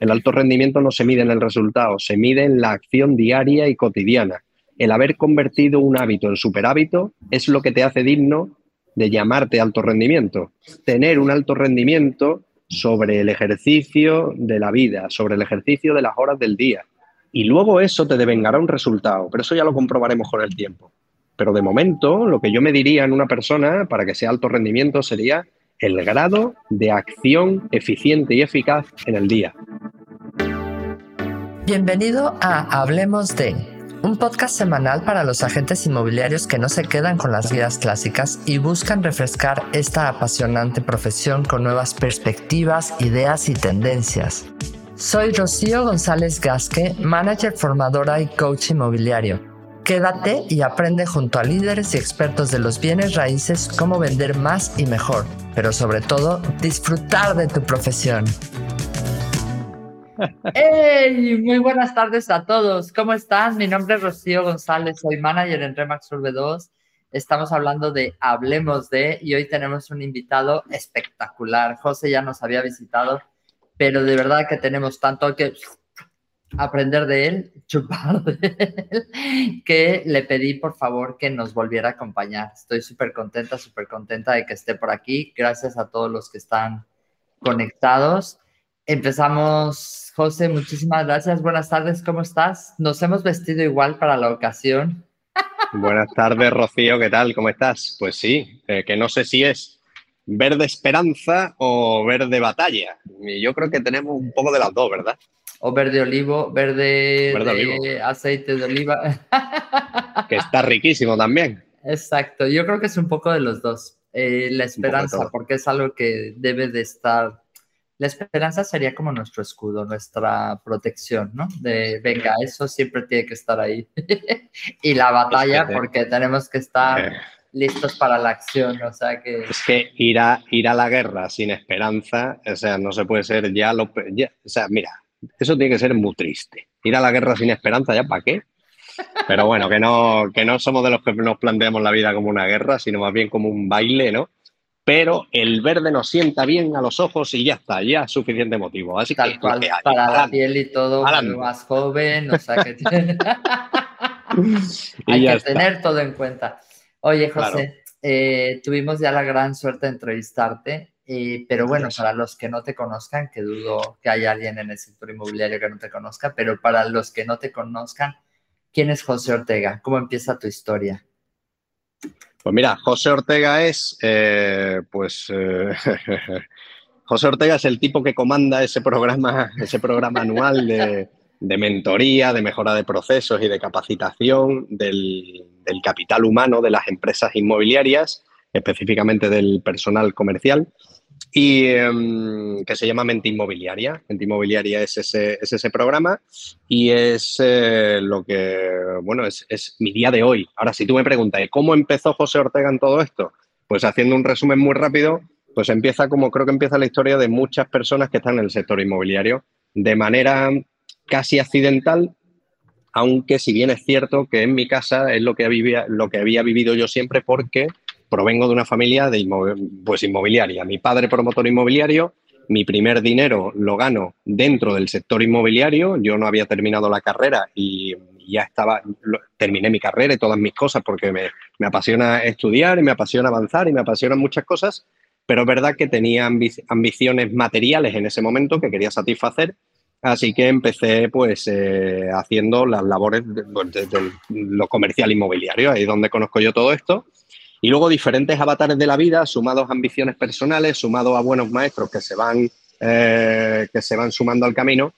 El alto rendimiento no se mide en el resultado, se mide en la acción diaria y cotidiana. El haber convertido un hábito en superhábito es lo que te hace digno de llamarte alto rendimiento. Tener un alto rendimiento sobre el ejercicio de la vida, sobre el ejercicio de las horas del día. Y luego eso te devengará un resultado, pero eso ya lo comprobaremos con el tiempo. Pero de momento, lo que yo me diría en una persona para que sea alto rendimiento sería el grado de acción eficiente y eficaz en el día. Bienvenido a Hablemos de, un podcast semanal para los agentes inmobiliarios que no se quedan con las guías clásicas y buscan refrescar esta apasionante profesión con nuevas perspectivas, ideas y tendencias. Soy Rocío González Gasque, manager formadora y coach inmobiliario. Quédate y aprende junto a líderes y expertos de los bienes raíces cómo vender más y mejor, pero sobre todo disfrutar de tu profesión. ¡Hey! Muy buenas tardes a todos. ¿Cómo están? Mi nombre es Rocío González, soy manager en Remax Urbe 2. Estamos hablando de Hablemos de y hoy tenemos un invitado espectacular. José ya nos había visitado, pero de verdad que tenemos tanto que aprender de él, chupar de él, que le pedí por favor que nos volviera a acompañar. Estoy súper contenta, súper contenta de que esté por aquí. Gracias a todos los que están conectados. Empezamos, José, muchísimas gracias. Buenas tardes, ¿cómo estás? Nos hemos vestido igual para la ocasión. Buenas tardes, Rocío, ¿qué tal? ¿Cómo estás? Pues sí, eh, que no sé si es verde esperanza o verde batalla. Y yo creo que tenemos un poco de las dos, ¿verdad? O verde olivo, verde, aceite de oliva. que está riquísimo también. Exacto, yo creo que es un poco de los dos. Eh, la esperanza, porque es algo que debe de estar la esperanza sería como nuestro escudo, nuestra protección, ¿no? De, venga, eso siempre tiene que estar ahí. y la batalla, porque tenemos que estar eh. listos para la acción, o sea que... Es que ir a, ir a la guerra sin esperanza, o sea, no se puede ser ya lo... o sea, mira, eso tiene que ser muy triste. Ir a la guerra sin esperanza, ¿ya para qué? Pero bueno, que no, que no somos de los que nos planteamos la vida como una guerra, sino más bien como un baile, ¿no? Pero el verde nos sienta bien a los ojos y ya está, ya es suficiente motivo. Así Tal cual, para la piel y todo, más joven, o sea que hay que tener todo en cuenta. Oye, José, eh, tuvimos ya la gran suerte de entrevistarte, eh, pero bueno, para los que no te conozcan, que dudo que haya alguien en el sector inmobiliario que no te conozca, pero para los que no te conozcan, ¿quién es José Ortega? ¿Cómo empieza tu historia? Pues mira, José Ortega es, eh, pues, eh, José Ortega es el tipo que comanda ese programa, ese programa anual de, mentoría, de mejora de procesos y de capacitación del, del capital humano de las empresas inmobiliarias, específicamente del personal comercial y em, que se llama Mente Inmobiliaria. Mente Inmobiliaria es ese, es ese programa y es eh, lo que, bueno, es, es, mi día de hoy. Ahora, si tú me preguntas, ¿cómo empezó José Ortega en todo esto? Pues haciendo un resumen muy rápido, pues empieza como creo que empieza la historia de muchas personas que están en el sector inmobiliario de manera casi accidental, aunque si bien es cierto que en mi casa es lo que, había, lo que había vivido yo siempre porque provengo de una familia de pues inmobiliaria. Mi padre promotor inmobiliario, mi primer dinero lo gano dentro del sector inmobiliario. Yo no había terminado la carrera y ya estaba, terminé mi carrera y todas mis cosas porque me, me apasiona estudiar y me apasiona avanzar y me apasionan muchas cosas, pero es verdad que tenía ambiciones materiales en ese momento que quería satisfacer. Así que empecé pues eh, haciendo las labores de, de, lo comercial inmobiliario, ahí es donde conozco yo todo esto. Y luego diferentes avatares de la vida, sumados a ambiciones personales, sumados a buenos maestros que se van, eh, que se van sumando al camino,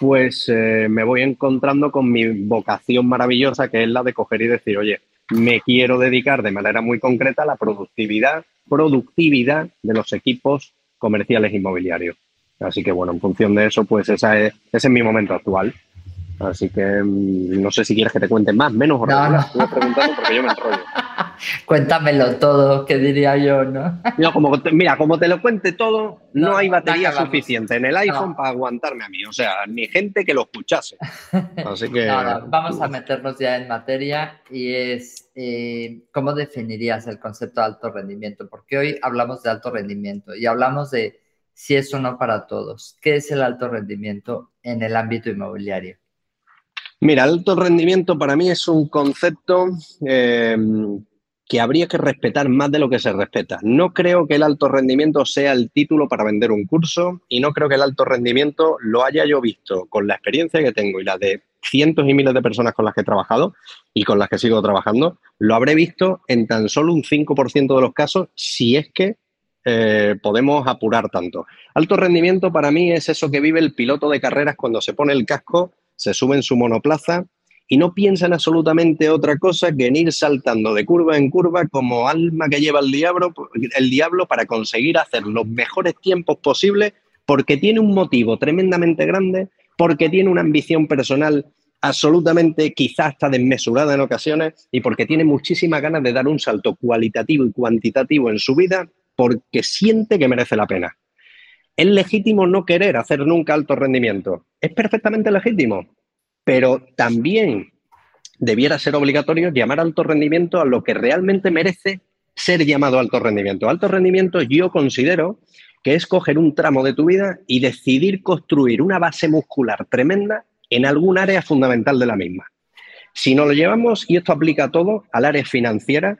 pues eh, me voy encontrando con mi vocación maravillosa, que es la de coger y decir, oye, me quiero dedicar de manera muy concreta a la productividad, productividad de los equipos comerciales inmobiliarios. Así que bueno, en función de eso, pues esa es, ese es mi momento actual. Así que mm, no sé si quieres que te cuente más, menos o no, no. preguntando porque yo me enrollo. Cuéntamelo todo, que diría yo, ¿no? como mira, como te lo cuente todo, no, hay batería suficiente en el iPhone para aguantarme a mí. O sea, ni gente que lo escuchase. Así que. vamos a meternos ya en materia y es eh, cómo definirías el concepto de alto rendimiento, porque hoy hablamos de alto rendimiento y hablamos de si es o no para todos. ¿Qué es el alto rendimiento en el ámbito inmobiliario? Mira, alto rendimiento para mí es un concepto eh, que habría que respetar más de lo que se respeta. No creo que el alto rendimiento sea el título para vender un curso y no creo que el alto rendimiento lo haya yo visto con la experiencia que tengo y la de cientos y miles de personas con las que he trabajado y con las que sigo trabajando, lo habré visto en tan solo un 5% de los casos si es que eh, podemos apurar tanto. Alto rendimiento para mí es eso que vive el piloto de carreras cuando se pone el casco, se sube en su monoplaza y no piensa en absolutamente otra cosa que en ir saltando de curva en curva como alma que lleva el diablo, el diablo para conseguir hacer los mejores tiempos posibles porque tiene un motivo tremendamente grande, porque tiene una ambición personal absolutamente quizás hasta desmesurada en ocasiones y porque tiene muchísimas ganas de dar un salto cualitativo y cuantitativo en su vida porque siente que merece la pena. Es legítimo no querer hacer nunca alto rendimiento. Es perfectamente legítimo pero también debiera ser obligatorio llamar alto rendimiento a lo que realmente merece ser llamado alto rendimiento. Alto rendimiento yo considero que es coger un tramo de tu vida y decidir construir una base muscular tremenda en algún área fundamental de la misma. Si no lo llevamos, y esto aplica a todo, al área financiera,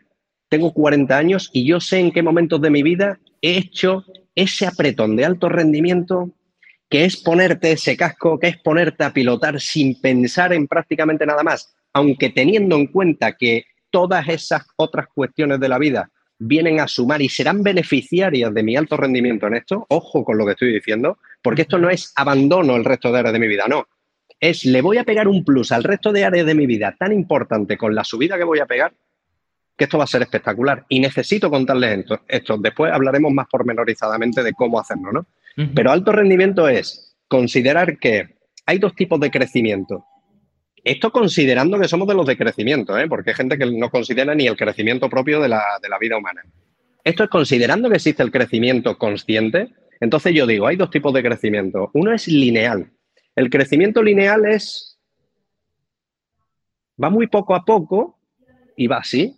tengo 40 años y yo sé en qué momentos de mi vida he hecho ese apretón de alto rendimiento que es ponerte ese casco, que es ponerte a pilotar sin pensar en prácticamente nada más, aunque teniendo en cuenta que todas esas otras cuestiones de la vida vienen a sumar y serán beneficiarias de mi alto rendimiento en esto, ojo con lo que estoy diciendo, porque esto no es abandono el resto de áreas de mi vida, no. Es le voy a pegar un plus al resto de áreas de mi vida tan importante con la subida que voy a pegar, que esto va a ser espectacular. Y necesito contarles esto. esto. Después hablaremos más pormenorizadamente de cómo hacerlo, ¿no? Pero alto rendimiento es considerar que hay dos tipos de crecimiento. Esto considerando que somos de los de crecimiento, ¿eh? porque hay gente que no considera ni el crecimiento propio de la, de la vida humana. Esto es considerando que existe el crecimiento consciente. Entonces yo digo, hay dos tipos de crecimiento. Uno es lineal. El crecimiento lineal es, va muy poco a poco y va así,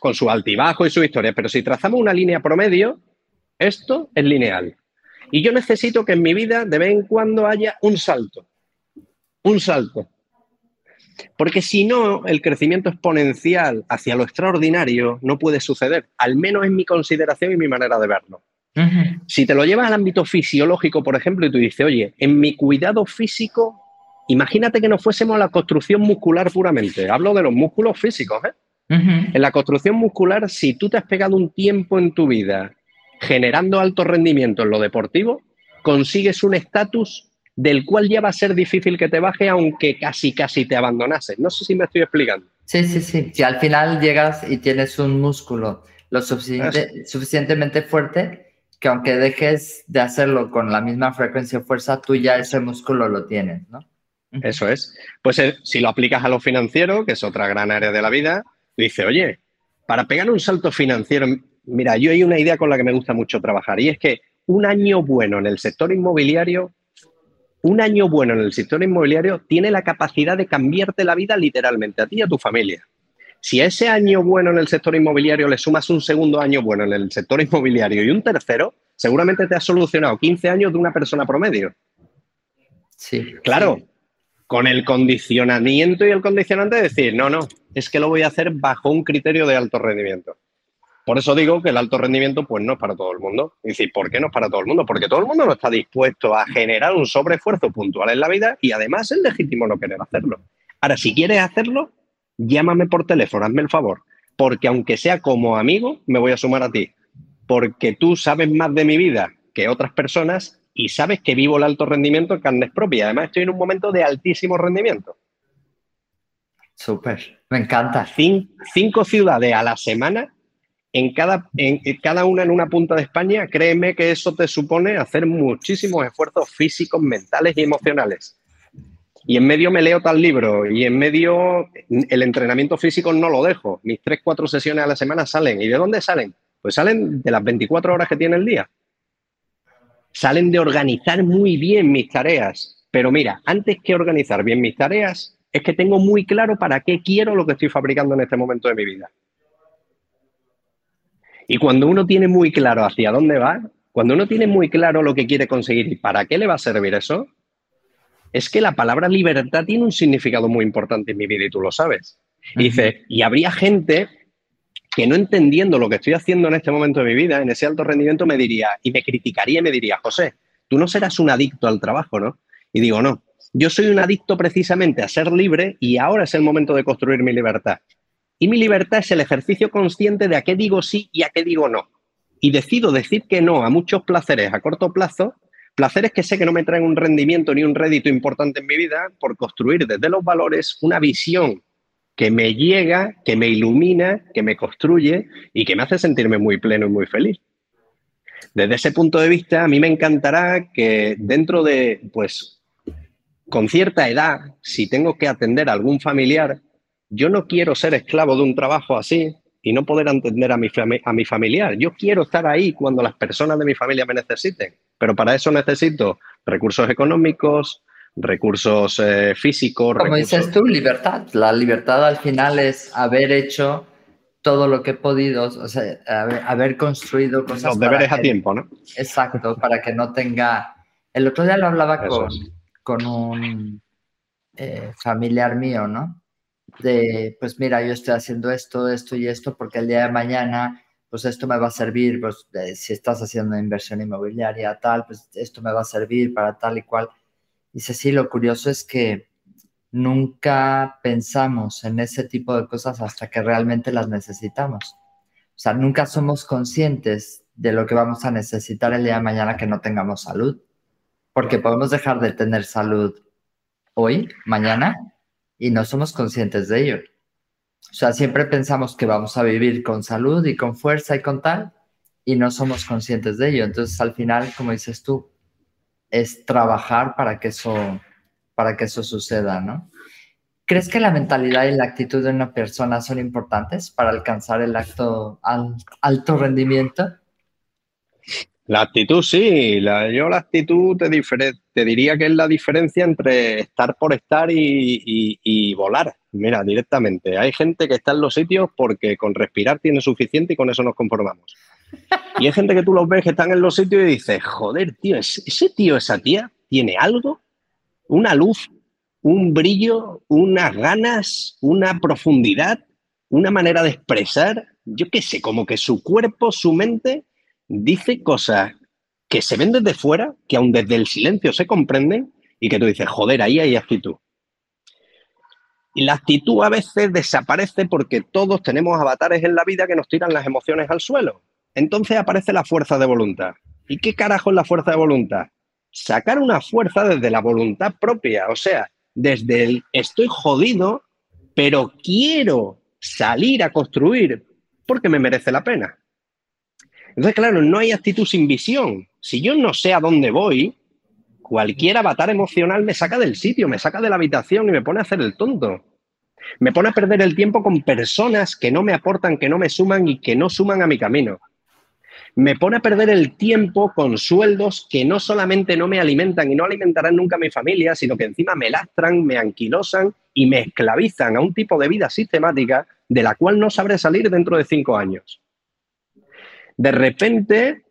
con su altibajo y su historia. Pero si trazamos una línea promedio, esto es lineal. Y yo necesito que en mi vida de vez en cuando haya un salto. Un salto. Porque si no, el crecimiento exponencial hacia lo extraordinario no puede suceder, al menos en mi consideración y mi manera de verlo. Si te lo llevas al ámbito fisiológico, por ejemplo, y tú dices, oye, en mi cuidado físico, imagínate que no fuésemos a la construcción muscular puramente. Hablo de los músculos físicos. ¿eh? En la construcción muscular, si tú te has pegado un tiempo en tu vida generando alto rendimiento en lo deportivo, consigues un estatus del cual ya va a ser difícil que te baje, aunque casi, casi te abandonases. No sé si me estoy explicando. Sí, sí, sí. Si al final llegas y tienes un músculo lo suficientemente fuerte, que aunque dejes de hacerlo con la misma frecuencia o fuerza, tú ya ese músculo lo tienes, ¿no? Eso es. Pues eh, si lo aplicas a lo financiero, que es otra gran área de la vida, dice, oye, para pegar un salto financiero Mira, yo hay una idea con la que me gusta mucho trabajar y es que un año bueno en el sector inmobiliario, un año bueno en el sector inmobiliario tiene la capacidad de cambiarte la vida literalmente a ti y a tu familia. Si a ese año bueno en el sector inmobiliario le sumas un segundo año bueno en el sector inmobiliario y un tercero, seguramente te has solucionado 15 años de una persona promedio. Sí. Claro, con el condicionamiento y el condicionante de decir, no, no, es que lo voy a hacer bajo un criterio de alto rendimiento. Por eso digo que el alto rendimiento pues no es para todo el mundo. Y decir, ¿por qué no es para todo el mundo? Porque todo el mundo no está dispuesto a generar un sobreesfuerzo puntual en la vida y además es legítimo no querer hacerlo. Ahora, si quieres hacerlo, llámame por teléfono, hazme el favor, porque aunque sea como amigo, me voy a sumar a ti, porque tú sabes más de mi vida que otras personas y sabes que vivo el alto rendimiento en carnes propias. Además, estoy en un momento de altísimo rendimiento. Súper, me encanta. cinco ciudades a la semana en cada, en, cada una en una punta de España, créeme que eso te supone hacer muchísimos esfuerzos físicos, mentales y emocionales. Y en medio me leo tal libro y en medio el entrenamiento físico no lo dejo. Mis tres, cuatro sesiones a la semana salen. ¿Y de dónde salen? Pues salen de las 24 horas que tiene el día. Salen de organizar muy bien mis tareas. Pero mira, antes que organizar bien mis tareas, es que tengo muy claro para qué quiero lo que estoy fabricando en este momento de mi vida. Y cuando uno tiene muy claro hacia dónde va, Cuando uno tiene muy claro lo que quiere conseguir y para qué le va a servir eso, es que la palabra libertad tiene un significado muy importante en mi vida y tú lo sabes. Y dice, y habría gente que no entendiendo lo que estoy haciendo en este momento de mi vida, en ese alto rendimiento, me diría, y me criticaría y me diría, José, tú no serás un adicto al trabajo, ¿no? Y digo, no, yo soy un adicto precisamente a ser libre y ahora es el momento de construir mi libertad. Y mi libertad es el ejercicio consciente de a qué digo sí y a qué digo no. Y decido decir que no a muchos placeres a corto plazo, placeres que sé que no me traen un rendimiento ni un rédito importante en mi vida, por construir desde los valores una visión que me llega, que me ilumina, que me construye y que me hace sentirme muy pleno y muy feliz. Desde ese punto de vista, a mí me encantará que dentro de, pues, con cierta edad, si tengo que atender a algún familiar, yo no quiero ser esclavo de un trabajo así y no poder atender a mi, a mi familiar. Yo quiero estar ahí cuando las personas de mi familia me necesiten, pero para eso necesito recursos económicos, recursos eh, físicos. Como dices tú, libertad. La libertad al final es haber hecho todo lo que he podido, o sea, haber, construido cosas. Los deberes a tiempo, ¿no? Exacto, para que no tenga. El otro día lo hablaba con, con, un eh, familiar mío, ¿no? De, pues mira, yo estoy haciendo esto, esto y esto, porque el día de mañana, pues esto me va a servir, pues si estás haciendo inversión inmobiliaria, tal, pues esto me va a servir para tal y cual. Dice, sí, lo curioso es que nunca pensamos en ese tipo de cosas hasta que realmente las necesitamos. O sea, nunca somos conscientes de lo que vamos a necesitar el día de mañana que no tengamos salud. Porque podemos dejar de tener salud hoy, mañana, y no somos conscientes de ello. O sea, siempre pensamos que vamos a vivir con salud y con fuerza y con tal, y no somos conscientes de ello. Entonces, al final, como dices tú, es trabajar para que eso, para que eso suceda, ¿no? ¿Crees que la mentalidad y la actitud de una persona son importantes para alcanzar el alto rendimiento? La actitud sí, yo la actitud te, diría que es la diferencia entre estar por estar y, y, volar. Mira, directamente. Hay gente que está en los sitios porque con respirar tiene suficiente y con eso nos conformamos. Y hay gente que tú los ves que están en los sitios y dices, joder, tío, ese tío, esa tía, tiene algo, una luz, un brillo, unas ganas, una profundidad, una manera de expresar, yo qué sé, como que su cuerpo, su mente, dice cosas que se ven desde fuera, que aún desde el silencio se comprenden y que tú dices, joder, ahí hay actitud. Y la actitud a veces desaparece porque todos tenemos avatares en la vida que nos tiran las emociones al suelo. Entonces aparece la fuerza de voluntad. ¿Y qué carajo es la fuerza de voluntad? Sacar una fuerza desde la voluntad propia, o sea, desde el estoy jodido, pero quiero salir a construir porque me merece la pena. Entonces, claro, no hay actitud sin visión. Si yo no sé a dónde voy, cualquier avatar emocional me saca del sitio, me saca de la habitación y me pone a hacer el tonto. Me pone a perder el tiempo con personas que no me aportan, que no me suman y que no suman a mi camino me pone a perder el tiempo con sueldos que no solamente no me alimentan y no alimentarán nunca a mi familia, sino que encima me lastran, me anquilosan y me esclavizan a un tipo de vida sistemática de la cual no sabré salir dentro de cinco años. De repente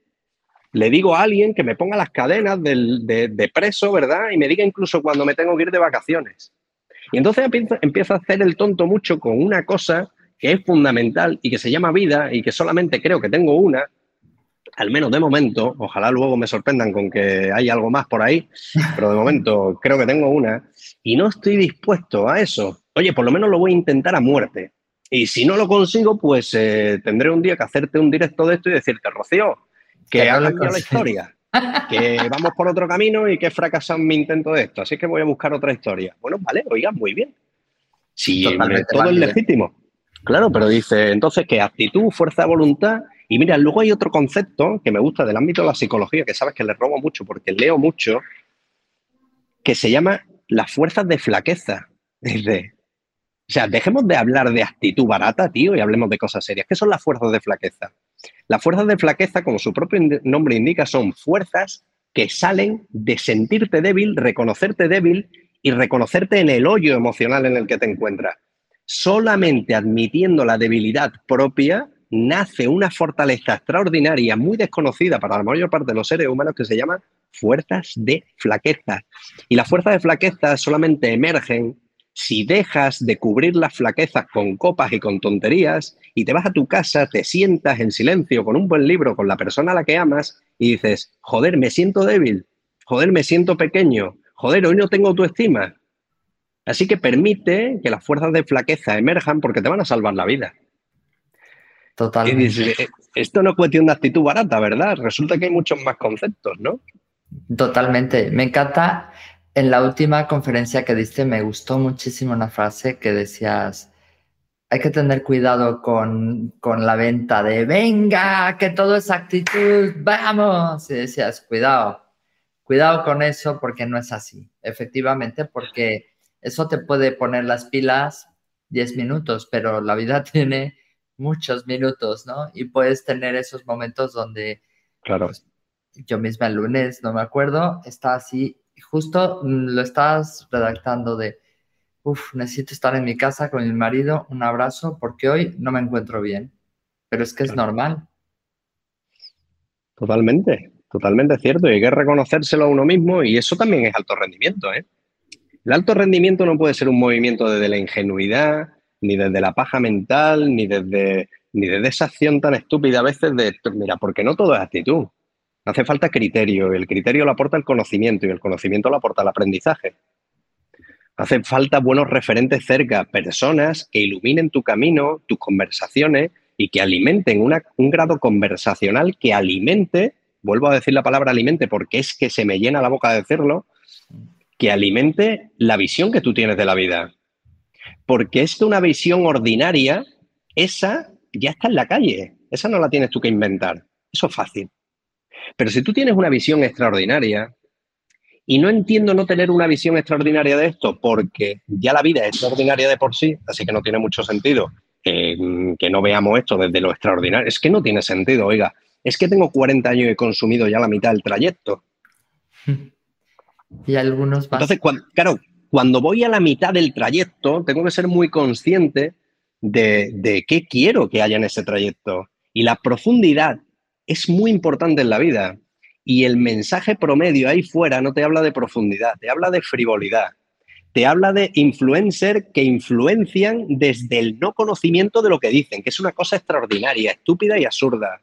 le digo a alguien que me ponga las cadenas de, preso, ¿verdad? Y me diga incluso cuando me tengo que ir de vacaciones. Y entonces empiezo a hacer el tonto mucho con una cosa que es fundamental y que se llama vida y que solamente creo que tengo una, al menos de momento, ojalá luego me sorprendan con que hay algo más por ahí, pero de momento creo que tengo una y no estoy dispuesto a eso. Oye, por lo menos lo voy a intentar a muerte. Y si no lo consigo, pues eh, tendré un día que hacerte un directo de esto y decirte, Rocío, que ha cambiado la historia, que vamos por otro camino y que he fracasado en mi intento de esto. Así que voy a buscar otra historia. Bueno, vale, oiga, muy bien. Si todo es legítimo. Claro, pero dice, entonces, ¿qué actitud, fuerza de voluntad y mira, luego hay otro concepto que me gusta del ámbito de la psicología, que sabes que le robo mucho porque leo mucho, que se llama las fuerzas de flaqueza. o sea, dejemos de hablar de actitud barata, tío, y hablemos de cosas serias. ¿Qué son las fuerzas de flaqueza? Las fuerzas de flaqueza, como su propio nombre indica, son fuerzas que salen de sentirte débil, reconocerte débil y reconocerte en el hoyo emocional en el que te encuentras. Solamente admitiendo la debilidad propia nace una fortaleza extraordinaria, muy desconocida para la mayor parte de los seres humanos, que se llama fuerzas de flaqueza. Y las fuerzas de flaqueza solamente emergen si dejas de cubrir las flaquezas con copas y con tonterías y te vas a tu casa, te sientas en silencio con un buen libro, con la persona a la que amas y dices, joder, me siento débil, joder, me siento pequeño, joder, hoy no tengo autoestima. Así que permite que las fuerzas de flaqueza emerjan porque te van a salvar la vida. Totalmente. Eh, esto no es cuestión de actitud barata, ¿verdad? Resulta que hay muchos más conceptos, ¿no? Totalmente. Me encanta. En la última conferencia que diste me gustó muchísimo una frase que decías, hay que tener cuidado con, con la venta de, venga, que todo es actitud, vamos. Y decías, cuidado, cuidado con eso porque no es así. Efectivamente, porque eso te puede poner las pilas 10 minutos, pero la vida tiene muchos minutos, ¿no? Y puedes tener esos momentos donde, claro. Pues, yo misma el lunes, no me acuerdo, está así, justo mm, lo estás redactando de, uff, necesito estar en mi casa con mi marido, un abrazo, porque hoy no me encuentro bien, pero es que es normal. Totalmente, totalmente cierto, y hay que reconocérselo a uno mismo y eso también es alto rendimiento, ¿eh? El alto rendimiento no puede ser un movimiento desde la ingenuidad, ni desde la paja mental, ni desde, ni desde esa acción tan estúpida a veces de, mira, porque no todo es actitud. Hace falta criterio, y el criterio lo aporta el conocimiento y el conocimiento lo aporta el aprendizaje. Hace falta buenos referentes cerca, personas que iluminen tu camino, tus conversaciones y que alimenten un grado conversacional que alimente, vuelvo a decir la palabra alimente porque es que se me llena la boca de decirlo, que alimente la visión que tú tienes de la vida. Porque es que una visión ordinaria, esa ya está en la calle. Esa no la tienes tú que inventar. Eso es fácil. Pero si tú tienes una visión extraordinaria, y no entiendo no tener una visión extraordinaria de esto, porque ya la vida es extraordinaria de por sí, así que no tiene mucho sentido que no veamos esto desde lo extraordinario. Es que no tiene sentido, oiga. Es que tengo 40 años y he consumido ya la mitad del trayecto. Y algunos Entonces, claro, cuando voy a la mitad del trayecto, tengo que ser muy consciente de, qué quiero que haya en ese trayecto. Y la profundidad es muy importante en la vida. Y el mensaje promedio ahí fuera no te habla de profundidad, te habla de frivolidad. Te habla de influencer que influencian desde el no conocimiento de lo que dicen, que es una cosa extraordinaria, estúpida y absurda.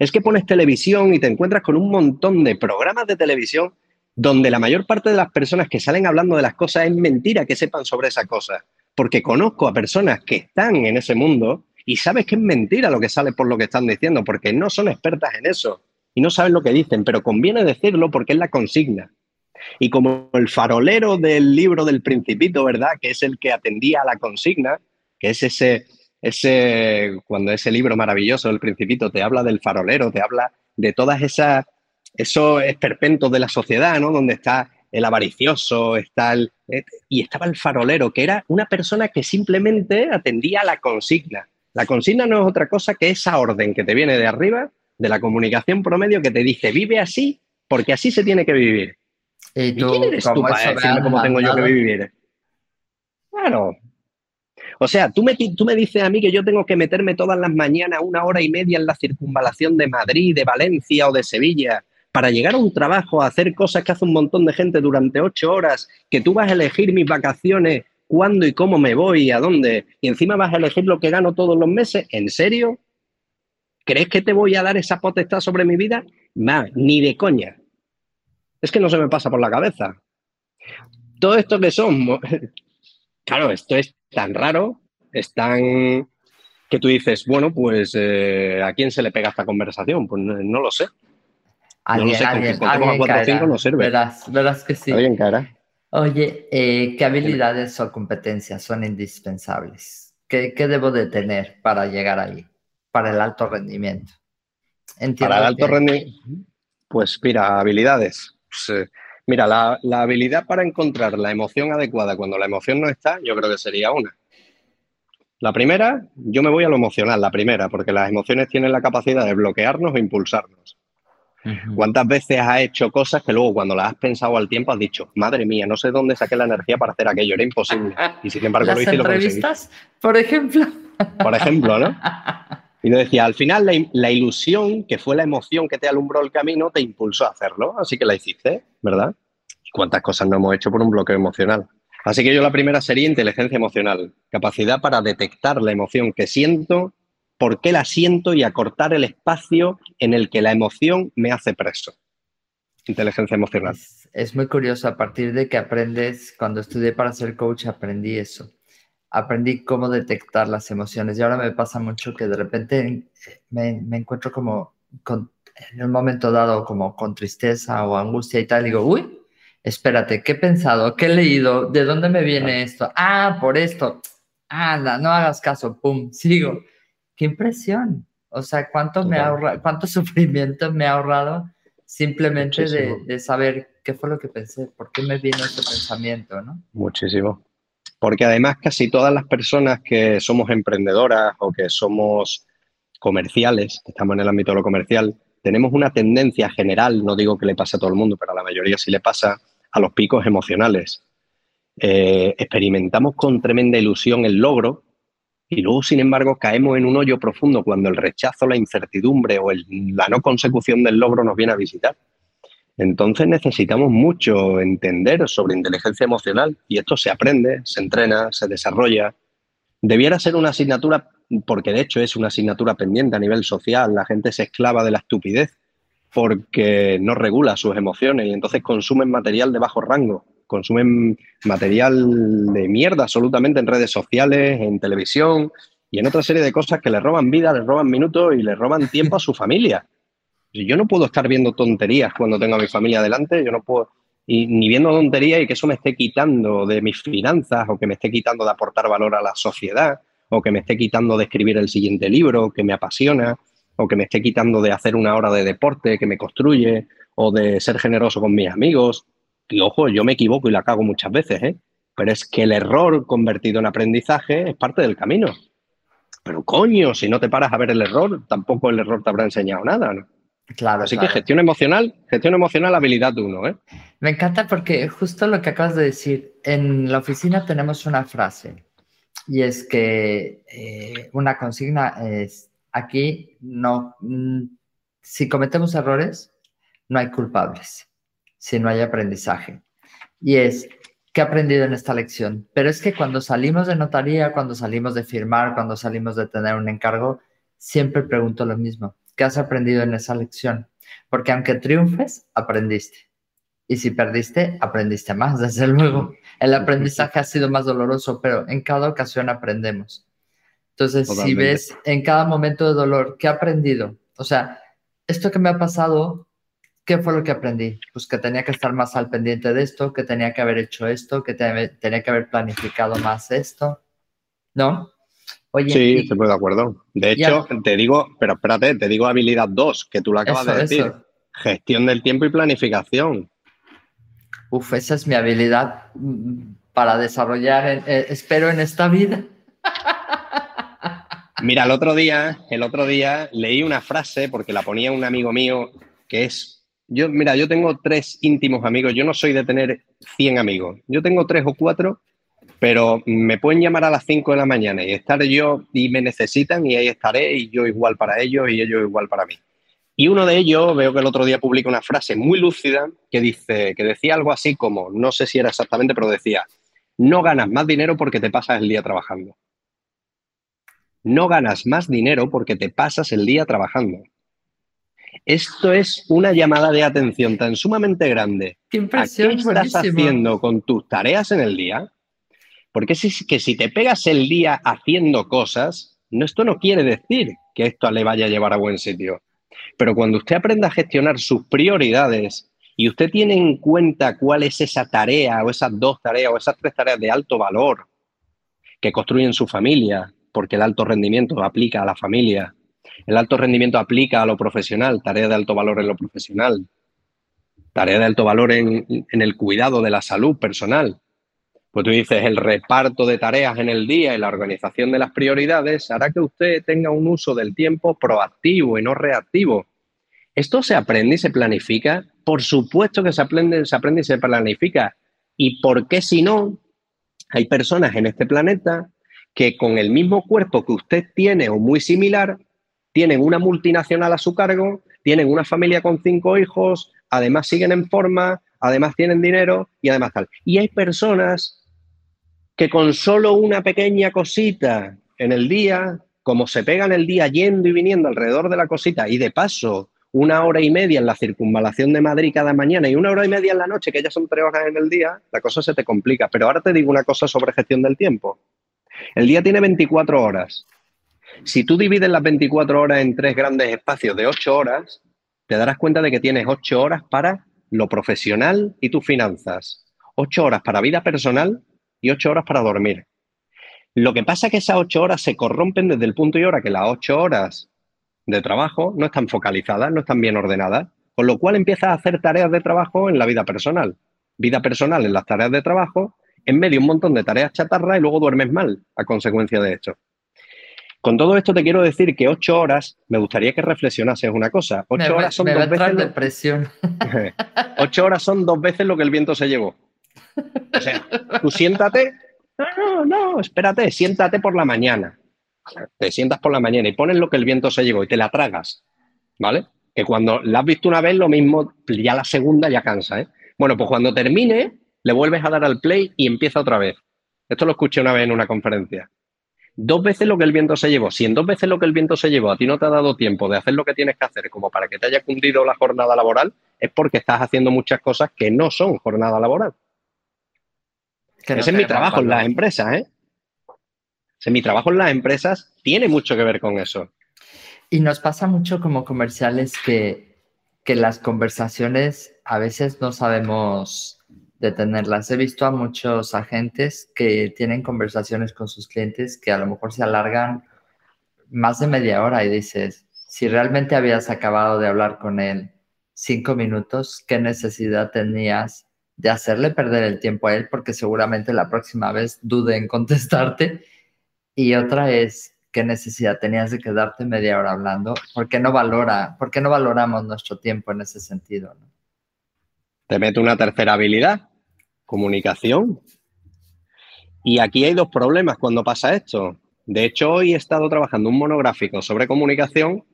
Es que pones televisión y te encuentras con un montón de programas de televisión donde la mayor parte de las personas que salen hablando de las cosas es mentira que sepan sobre esa cosa. Porque conozco a personas que están en ese mundo y sabes que es mentira lo que sale por lo que están diciendo, porque no son expertas en eso y no saben lo que dicen, pero conviene decirlo porque es la consigna. Y como el farolero del libro del principito, ¿verdad? Que es el que atendía a la consigna, que es ese, ese, cuando ese libro maravilloso del principito te habla del farolero, te habla de todas esas esos esperpentos de la sociedad, ¿no? Donde está el avaricioso, está el, eh, y estaba el farolero, que era una persona que simplemente atendía a la consigna. La consigna no es otra cosa que esa orden que te viene de arriba, de la comunicación promedio, que te dice, vive así, porque así se tiene que vivir. ¿Y, quién eres tú para decirme cómo tengo yo que vivir? Claro. O sea, tú me, tú me dices a mí que yo tengo que meterme todas las mañanas una hora y media en la circunvalación de Madrid, de Valencia o de Sevilla para llegar a un trabajo, a hacer cosas que hace un montón de gente durante ocho horas, que tú vas a elegir mis vacaciones, cuándo y cómo me voy y a dónde, y encima vas a elegir lo que gano todos los meses, ¿en serio? ¿Crees que te voy a dar esa potestad sobre mi vida? Más, ni de coña. Es que no se me pasa por la cabeza. Todo esto que son, claro, esto es tan raro, es tan que tú dices, bueno, pues eh, ¿a quién se le pega esta conversación? Pues no lo sé. Alguien, no sé, Verás, que sí. Alguien. Oye, eh, ¿qué habilidades o competencias son indispensables? ¿Qué, debo de tener para llegar ahí? Para el alto rendimiento. para el alto rendimiento, pues mira, habilidades. Pues, eh, mira, la, la habilidad para encontrar la emoción adecuada cuando la emoción no está, yo creo que sería una. La primera, yo me voy a lo emocional, la primera, porque las emociones tienen la capacidad de bloquearnos o impulsarnos. ¿Cuántas veces has hecho cosas que luego cuando las has pensado al tiempo has dicho, madre mía, no sé dónde saqué la energía para hacer aquello, era imposible? Y sin embargo lo hice y lo conseguí. por ejemplo. Por ejemplo, ¿no? Y le decía, al final la, la, ilusión, que fue la emoción que te alumbró el camino, te impulsó a hacerlo, así que la hiciste, ¿verdad? ¿Cuántas cosas no hemos hecho por un bloqueo emocional? Así que yo la primera sería inteligencia emocional, capacidad para detectar la emoción que siento, por qué la siento y acortar el espacio en el que la emoción me hace preso. Inteligencia emocional. Es, es muy curioso, a partir de que aprendes, cuando estudié para ser coach, aprendí eso aprendí cómo detectar las emociones y ahora me pasa mucho que de repente me, me encuentro como con, en un momento dado como con tristeza o angustia y tal, y digo, uy, espérate, ¿qué he pensado? ¿Qué he leído? ¿De dónde me viene esto? Ah, por esto. Anda, no hagas caso, pum, sigo. Qué impresión. O sea, cuánto me ahorra, cuánto sufrimiento me ha ahorrado simplemente de, de, saber qué fue lo que pensé, por qué me vino ese pensamiento, ¿no? Muchísimo. Porque además casi todas las personas que somos emprendedoras o que somos comerciales, que estamos en el ámbito de lo comercial, tenemos una tendencia general, no digo que le pase a todo el mundo, pero a la mayoría sí le pasa, a los picos emocionales. Eh, experimentamos con tremenda ilusión el logro y luego, sin embargo, caemos en un hoyo profundo cuando el rechazo, la incertidumbre o la no consecución del logro nos viene a visitar. Entonces necesitamos mucho entender sobre inteligencia emocional y esto se aprende, se entrena, se desarrolla. Debiera ser una asignatura, porque de hecho es una asignatura pendiente a nivel social, la gente se esclava de la estupidez porque no regula sus emociones y entonces consumen material de bajo rango, consumen material de mierda absolutamente en redes sociales, en televisión y en otra serie de cosas que le roban vida, le roban minutos y le roban tiempo a su familia. Yo no puedo estar viendo tonterías cuando tengo a mi familia delante, yo no puedo, y, ni viendo tonterías y que eso me esté quitando de mis finanzas o que me esté quitando de aportar valor a la sociedad o que me esté quitando de escribir el siguiente libro que me apasiona o que me esté quitando de hacer una hora de deporte que me construye o de ser generoso con mis amigos. Y ojo, yo me equivoco y la cago muchas veces, ¿eh? pero es que el error convertido en aprendizaje es parte del camino. Pero coño, si no te paras a ver el error, tampoco el error te habrá enseñado nada, ¿no? Claro. Así que gestión emocional, gestión emocional, habilidad uno, ¿eh? Me encanta porque justo lo que acabas de decir, en la oficina tenemos una frase y es que eh, una consigna es aquí no, mm, si cometemos errores, no hay culpables, si no hay aprendizaje. Y es, ¿qué he aprendido en esta lección? Pero es que cuando salimos de notaría, cuando salimos de firmar, cuando salimos de tener un encargo, siempre pregunto lo mismo. ¿Qué has aprendido en esa lección? Porque aunque triunfes, aprendiste. Y si perdiste, aprendiste más, desde luego. El aprendizaje ha sido más doloroso, pero en cada ocasión aprendemos. Entonces, si ves en cada momento de dolor, ¿qué he aprendido? O sea, esto que me ha pasado, ¿qué fue lo que aprendí? Pues que tenía que estar más al pendiente de esto, que tenía que haber hecho esto, que tenía que haber planificado más esto, ¿no? sí, estoy de acuerdo. De hecho, te digo, pero espérate, te digo habilidad 2, que tú lo acabas de decir. Gestión del tiempo y planificación. Uf, esa es mi habilidad mm, para desarrollar, eh, espero, en esta vida. Mira, el otro día, el otro día leí una frase porque la ponía un amigo mío que es, yo, mira, yo tengo tres íntimos amigos, yo no soy de tener 100 amigos, yo tengo tres o cuatro pero me pueden llamar a las 5 de la mañana y estar yo y me necesitan y ahí estaré y yo igual para ellos y ellos igual para mí. Y uno de ellos, veo que el otro día publica una frase muy lúcida que dice, que decía algo así como, no sé si era exactamente, pero decía, no ganas más dinero porque te pasas el día trabajando. No ganas más dinero porque te pasas el día trabajando. Esto es una llamada de atención tan sumamente grande. Qué impresión, ¿Qué estás haciendo con tus tareas en el día? Porque es que si te pegas el día haciendo cosas, no, esto no quiere decir que esto le vaya a llevar a buen sitio. Pero cuando usted aprenda a gestionar sus prioridades y usted tiene en cuenta cuál es esa tarea o esas dos tareas o esas tres tareas de alto valor que construyen su familia, porque el alto rendimiento aplica a la familia, el alto rendimiento aplica a lo profesional, tarea de alto valor en lo profesional, tarea de alto valor en, el cuidado de la salud personal, pues tú dices, el reparto de tareas en el día y la organización de las prioridades hará que usted tenga un uso del tiempo proactivo y no reactivo. ¿Esto se aprende y se planifica? Por supuesto que se aprende, se aprende y se planifica. ¿Y por qué si no? Hay personas en este planeta que con el mismo cuerpo que usted tiene o muy similar, tienen una multinacional a su cargo, tienen una familia con cinco hijos, además siguen en forma, además tienen dinero y además tal. Y hay personas que con solo una pequeña cosita en el día, como se pegan el día yendo y viniendo alrededor de la cosita y de paso una hora y media en la circunvalación de Madrid cada mañana y una hora y media en la noche, que ya son tres horas en el día, la cosa se te complica. Pero ahora te digo una cosa sobre gestión del tiempo. El día tiene 24 horas. Si tú divides las 24 horas en tres grandes espacios de 8 horas, te darás cuenta de que tienes 8 horas para lo profesional y tus finanzas, 8 horas para vida personal y 8 horas para dormir. Lo que pasa es que esas 8 horas se corrompen desde el punto y hora que las 8 horas de trabajo no están focalizadas, no están bien ordenadas, con lo cual empiezas a hacer tareas de trabajo en la vida personal. Vida personal en las tareas de trabajo, en medio un montón de tareas chatarras y luego duermes mal a consecuencia de esto. Con todo esto te quiero decir que ocho horas, me gustaría que reflexionases una cosa. Ocho horas son dos veces. Depresión. ocho horas son dos veces lo que el viento se llevó. O sea, tú siéntate. No, no, no, espérate, siéntate por la mañana. Te sientas por la mañana y pones lo que el viento se llevó y te la tragas. ¿Vale? Que cuando la has visto una vez, lo mismo, ya la segunda ya cansa, ¿eh? Bueno, pues cuando termine, le vuelves a dar al play y empieza otra vez. Esto lo escuché una vez en una conferencia dos veces lo que el viento se llevó. Si en dos veces lo que el viento se llevó a ti no te ha dado tiempo de hacer lo que tienes que hacer como para que te haya cundido la jornada laboral, es porque estás haciendo muchas cosas que no son jornada laboral. Ese es mi trabajo en las empresas, ¿eh? Ese, mi trabajo en las empresas tiene mucho que ver con eso. Y nos pasa mucho como comerciales que, que las conversaciones a veces no sabemos detenerlas. He visto a muchos agentes que tienen conversaciones con sus clientes que a lo mejor se alargan más de media hora y dices, si realmente habías acabado de hablar con él cinco minutos, ¿qué necesidad tenías de hacerle perder el tiempo a él? Porque seguramente la próxima vez dude en contestarte. Y otra es, ¿qué necesidad tenías de quedarte media hora hablando? ¿Por qué no valora, por qué no valoramos nuestro tiempo en ese sentido? Te meto una tercera habilidad, comunicación. Y aquí hay dos problemas cuando pasa esto. De hecho, hoy he estado trabajando un monográfico sobre comunicación,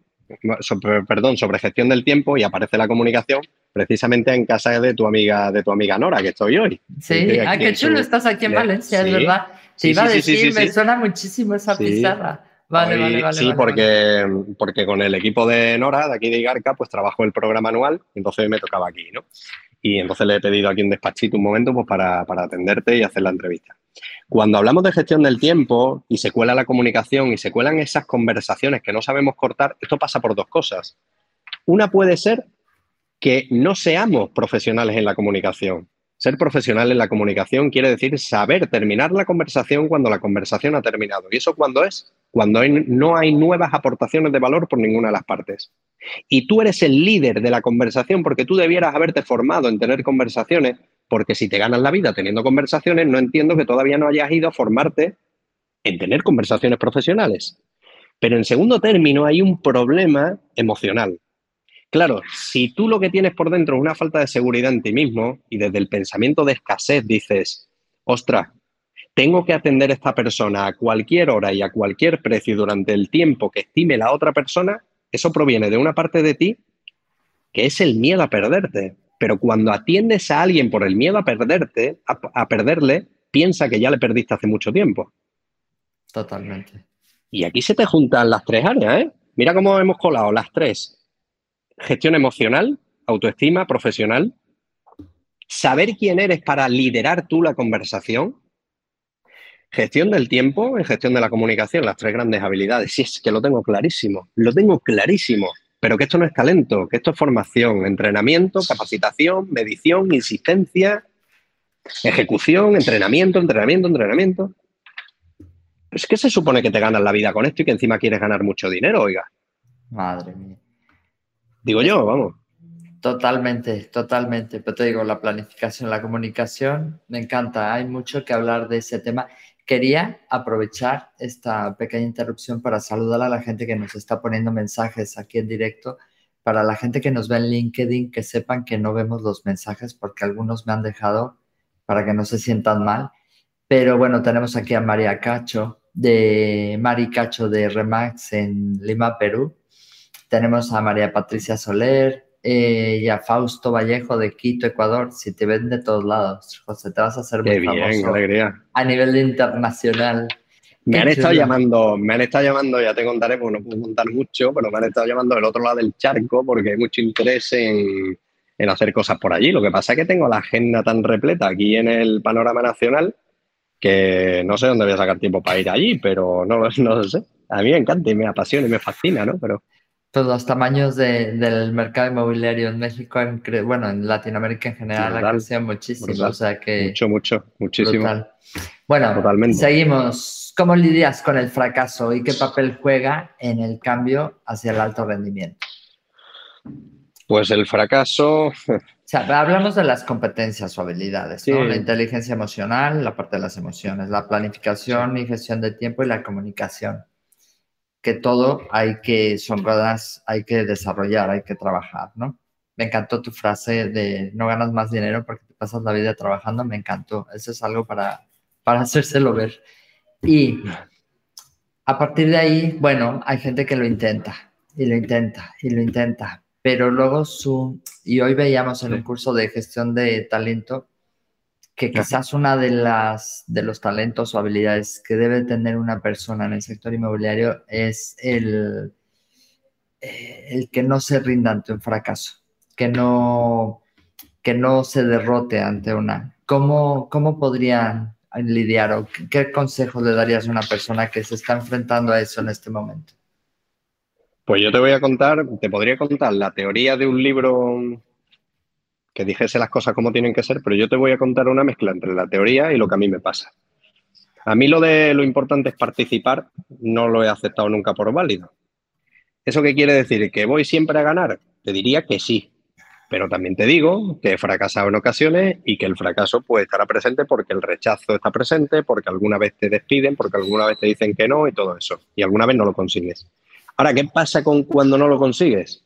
perdón, sobre gestión del tiempo y aparece la comunicación precisamente en casa de tu amiga, de tu amiga Nora, que estoy hoy. Sí, ah, qué chulo, estás aquí en Valencia, es verdad. Sí, iba a decir, me suena muchísimo esa pizarra. Vale, vale, vale. Sí, porque, porque con el equipo de Nora, de aquí de Igarca, pues trabajo el programa anual, entonces me tocaba aquí, ¿no? Y entonces le he pedido aquí un despachito un momento pues, para, atenderte y hacer la entrevista. Cuando hablamos de gestión del tiempo y se cuela la comunicación y se cuelan esas conversaciones que no sabemos cortar, esto pasa por dos cosas. Una puede ser que no seamos profesionales en la comunicación. Ser profesional en la comunicación quiere decir saber terminar la conversación cuando la conversación ha terminado. ¿Y eso cuándo es? Cuando no hay nuevas aportaciones de valor por ninguna de las partes. Y tú eres el líder de la conversación porque tú debieras haberte formado en tener conversaciones, porque si te ganas la vida teniendo conversaciones, no entiendo que todavía no hayas ido a formarte en tener conversaciones profesionales. Pero en segundo término hay un problema emocional. Claro, si tú lo que tienes por dentro es una falta de seguridad en ti mismo y desde el pensamiento de escasez dices, ostras, tengo que atender a esta persona a cualquier hora y a cualquier precio durante el tiempo que estime la otra persona, eso proviene de una parte de ti que es el miedo a perderte. Pero cuando atiendes a alguien por el miedo a perderte, a, perderle, piensa que ya le perdiste hace mucho tiempo. Totalmente. Y aquí se te juntan las tres áreas, ¿eh? Mira cómo hemos colado las tres. Gestión emocional, autoestima, profesional. Saber quién eres para liderar tú la conversación. Gestión del tiempo y gestión de la comunicación, las tres grandes habilidades. Sí, es que lo tengo clarísimo, lo tengo clarísimo. Pero que esto no es talento, que esto es formación, entrenamiento, capacitación, medición, insistencia, ejecución, entrenamiento, entrenamiento, entrenamiento. Es que se supone que te ganas la vida con esto y que encima quieres ganar mucho dinero, oiga. Madre mía. Digo yo, vamos. Totalmente, totalmente. Pero te digo, la planificación, la comunicación, me encanta. Hay mucho que hablar de ese tema. Quería aprovechar esta pequeña interrupción para saludar a la gente que nos está poniendo mensajes aquí en directo. Para la gente que nos ve en LinkedIn, que sepan que no vemos los mensajes porque algunos me han dejado para que no se sientan mal. Pero bueno, tenemos aquí a María Cacho, de Mari Cacho de Remax en Lima, Perú. Tenemos a María Patricia Soler eh, y a Fausto Vallejo de Quito, Ecuador. Si te ven de todos lados, José, te vas a hacer muy famoso alegría. a nivel internacional. Me han estado llamando, me han estado llamando, ya te contaré, porque no puedo contar mucho, pero me han estado llamando del otro lado del charco porque hay mucho interés en, en hacer cosas por allí. Lo que pasa es que tengo la agenda tan repleta aquí en el panorama nacional que no sé dónde voy a sacar tiempo para ir allí, pero no, no lo sé. A mí me encanta y me apasiona y me fascina, ¿no? Pero... Todos los tamaños del mercado inmobiliario en México, bueno, en Latinoamérica en general, ha crecido muchísimo. O sea que... Mucho, mucho, muchísimo. Bueno, Totalmente. seguimos. ¿Cómo lidias con el fracaso y qué papel juega en el cambio hacia el alto rendimiento? Pues el fracaso. O sea, hablamos de las competencias o habilidades, ¿no? La inteligencia emocional, la parte de las emociones, la planificación y gestión de tiempo y la comunicación. Que todo hay que, son cosas, hay que desarrollar, hay que trabajar, ¿no? Me encantó tu frase de no ganas más dinero porque te pasas la vida trabajando, me encantó. Eso es algo para, para hacérselo ver. Y a partir de ahí, bueno, hay gente que lo intenta y lo intenta y lo intenta, pero luego su, y hoy veíamos en el curso de gestión de talento, que quizás una de las de los talentos o habilidades que debe tener una persona en el sector inmobiliario es el, eh, el que no se rinda ante un fracaso, que no, que no se derrote ante una. ¿Cómo, cómo podrían lidiar o qué consejo le darías a una persona que se está enfrentando a eso en este momento? Pues yo te voy a contar, te podría contar la teoría de un libro que dijese las cosas como tienen que ser, pero yo te voy a contar una mezcla entre la teoría y lo que a mí me pasa. A mí lo de lo importante es participar, no lo he aceptado nunca por válido. ¿Eso qué quiere decir? ¿Que voy siempre a ganar? Te diría que sí, pero también te digo que he fracasado en ocasiones y que el fracaso puede estar presente porque el rechazo está presente, porque alguna vez te despiden, porque alguna vez te dicen que no y todo eso, y alguna vez no lo consigues. Ahora, ¿qué pasa con cuando no lo consigues?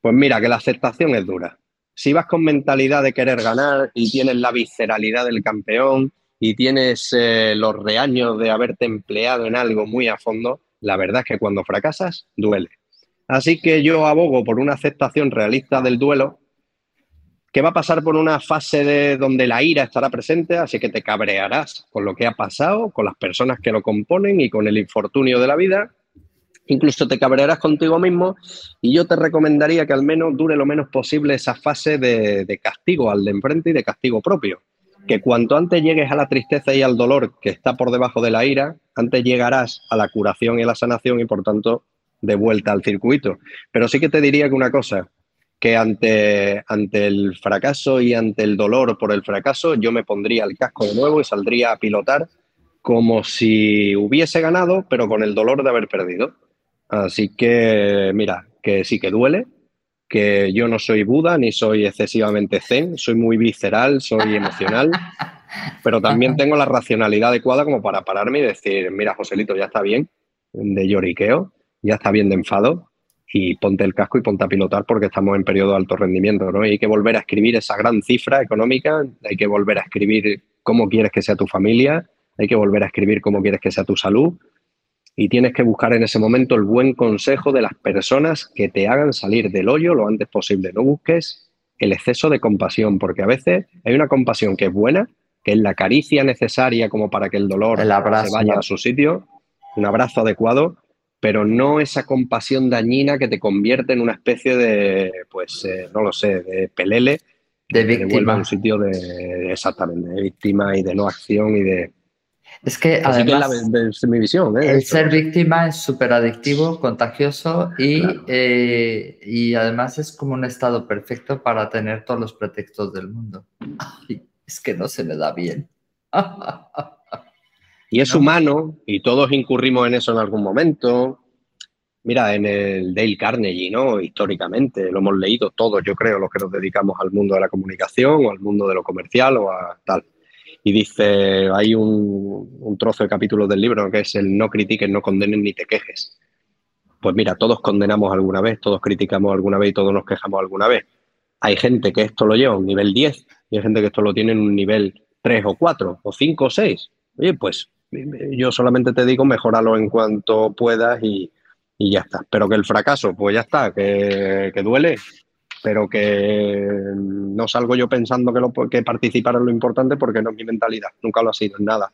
Pues mira, que la aceptación es dura. Si vas con mentalidad de querer ganar y tienes la visceralidad del campeón y tienes eh, los reaños de haberte empleado en algo muy a fondo, la verdad es que cuando fracasas, duele. Así que yo abogo por una aceptación realista del duelo que va a pasar por una fase de donde la ira estará presente, así que te cabrearás con lo que ha pasado, con las personas que lo componen y con el infortunio de la vida, incluso te cabrearás contigo mismo y yo te recomendaría que al menos dure lo menos posible esa fase de, castigo al de enfrente y de castigo propio. Que cuanto antes llegues a la tristeza y al dolor que está por debajo de la ira, antes llegarás a la curación y a la sanación y por tanto de vuelta al circuito. Pero sí que te diría que una cosa, que ante, ante el fracaso y ante el dolor por el fracaso, yo me pondría el casco de nuevo y saldría a pilotar como si hubiese ganado, pero con el dolor de haber perdido. Así que, mira, que sí que duele, que yo no soy Buda ni soy excesivamente zen, soy muy visceral, soy emocional, pero también tengo la racionalidad adecuada como para pararme y decir, mira, Joselito, ya está bien de lloriqueo, ya está bien de enfado y ponte el casco y ponte a pilotar porque estamos en periodo de alto rendimiento, ¿no? Y hay que volver a escribir esa gran cifra económica, hay que volver a escribir cómo quieres que sea tu familia, hay que volver a escribir cómo quieres que sea tu salud, y tienes que buscar en ese momento el buen consejo de las personas que te hagan salir del hoyo lo antes posible. No busques el exceso de compasión, porque a veces hay una compasión que es buena, que es la caricia necesaria como para que el dolor se vaya a su sitio, un abrazo adecuado, pero no esa compasión dañina que te convierte en una especie de, pues, eh, no lo sé, de pelele, de víctima. a un sitio de, exactamente, de víctima y de no acción y de, es que además mi visión, ¿eh? el ser víctima es súper adictivo, contagioso y, eh, y además es como un estado perfecto para tener todos los pretextos del mundo. es que no se me da bien. y es humano y todos incurrimos en eso en algún momento. Mira, en el Dale Carnegie, ¿no? Históricamente, lo hemos leído todos, yo creo, los que nos dedicamos al mundo de la comunicación o al mundo de lo comercial o a tal y dice, hay un, trozo de capítulo del libro que es el no critiques, no condenes ni te quejes. Pues mira, todos condenamos alguna vez, todos criticamos alguna vez y todos nos quejamos alguna vez. Hay gente que esto lo lleva a un nivel 10 y hay gente que esto lo tiene en un nivel 3 o 4 o 5 o 6. Oye, pues yo solamente te digo, mejoralo en cuanto puedas y, y ya está. Pero que el fracaso, pues ya está, que, duele, pero que no salgo yo pensando que, lo, que participar es lo importante porque no es mi mentalidad, nunca lo ha sido, nada.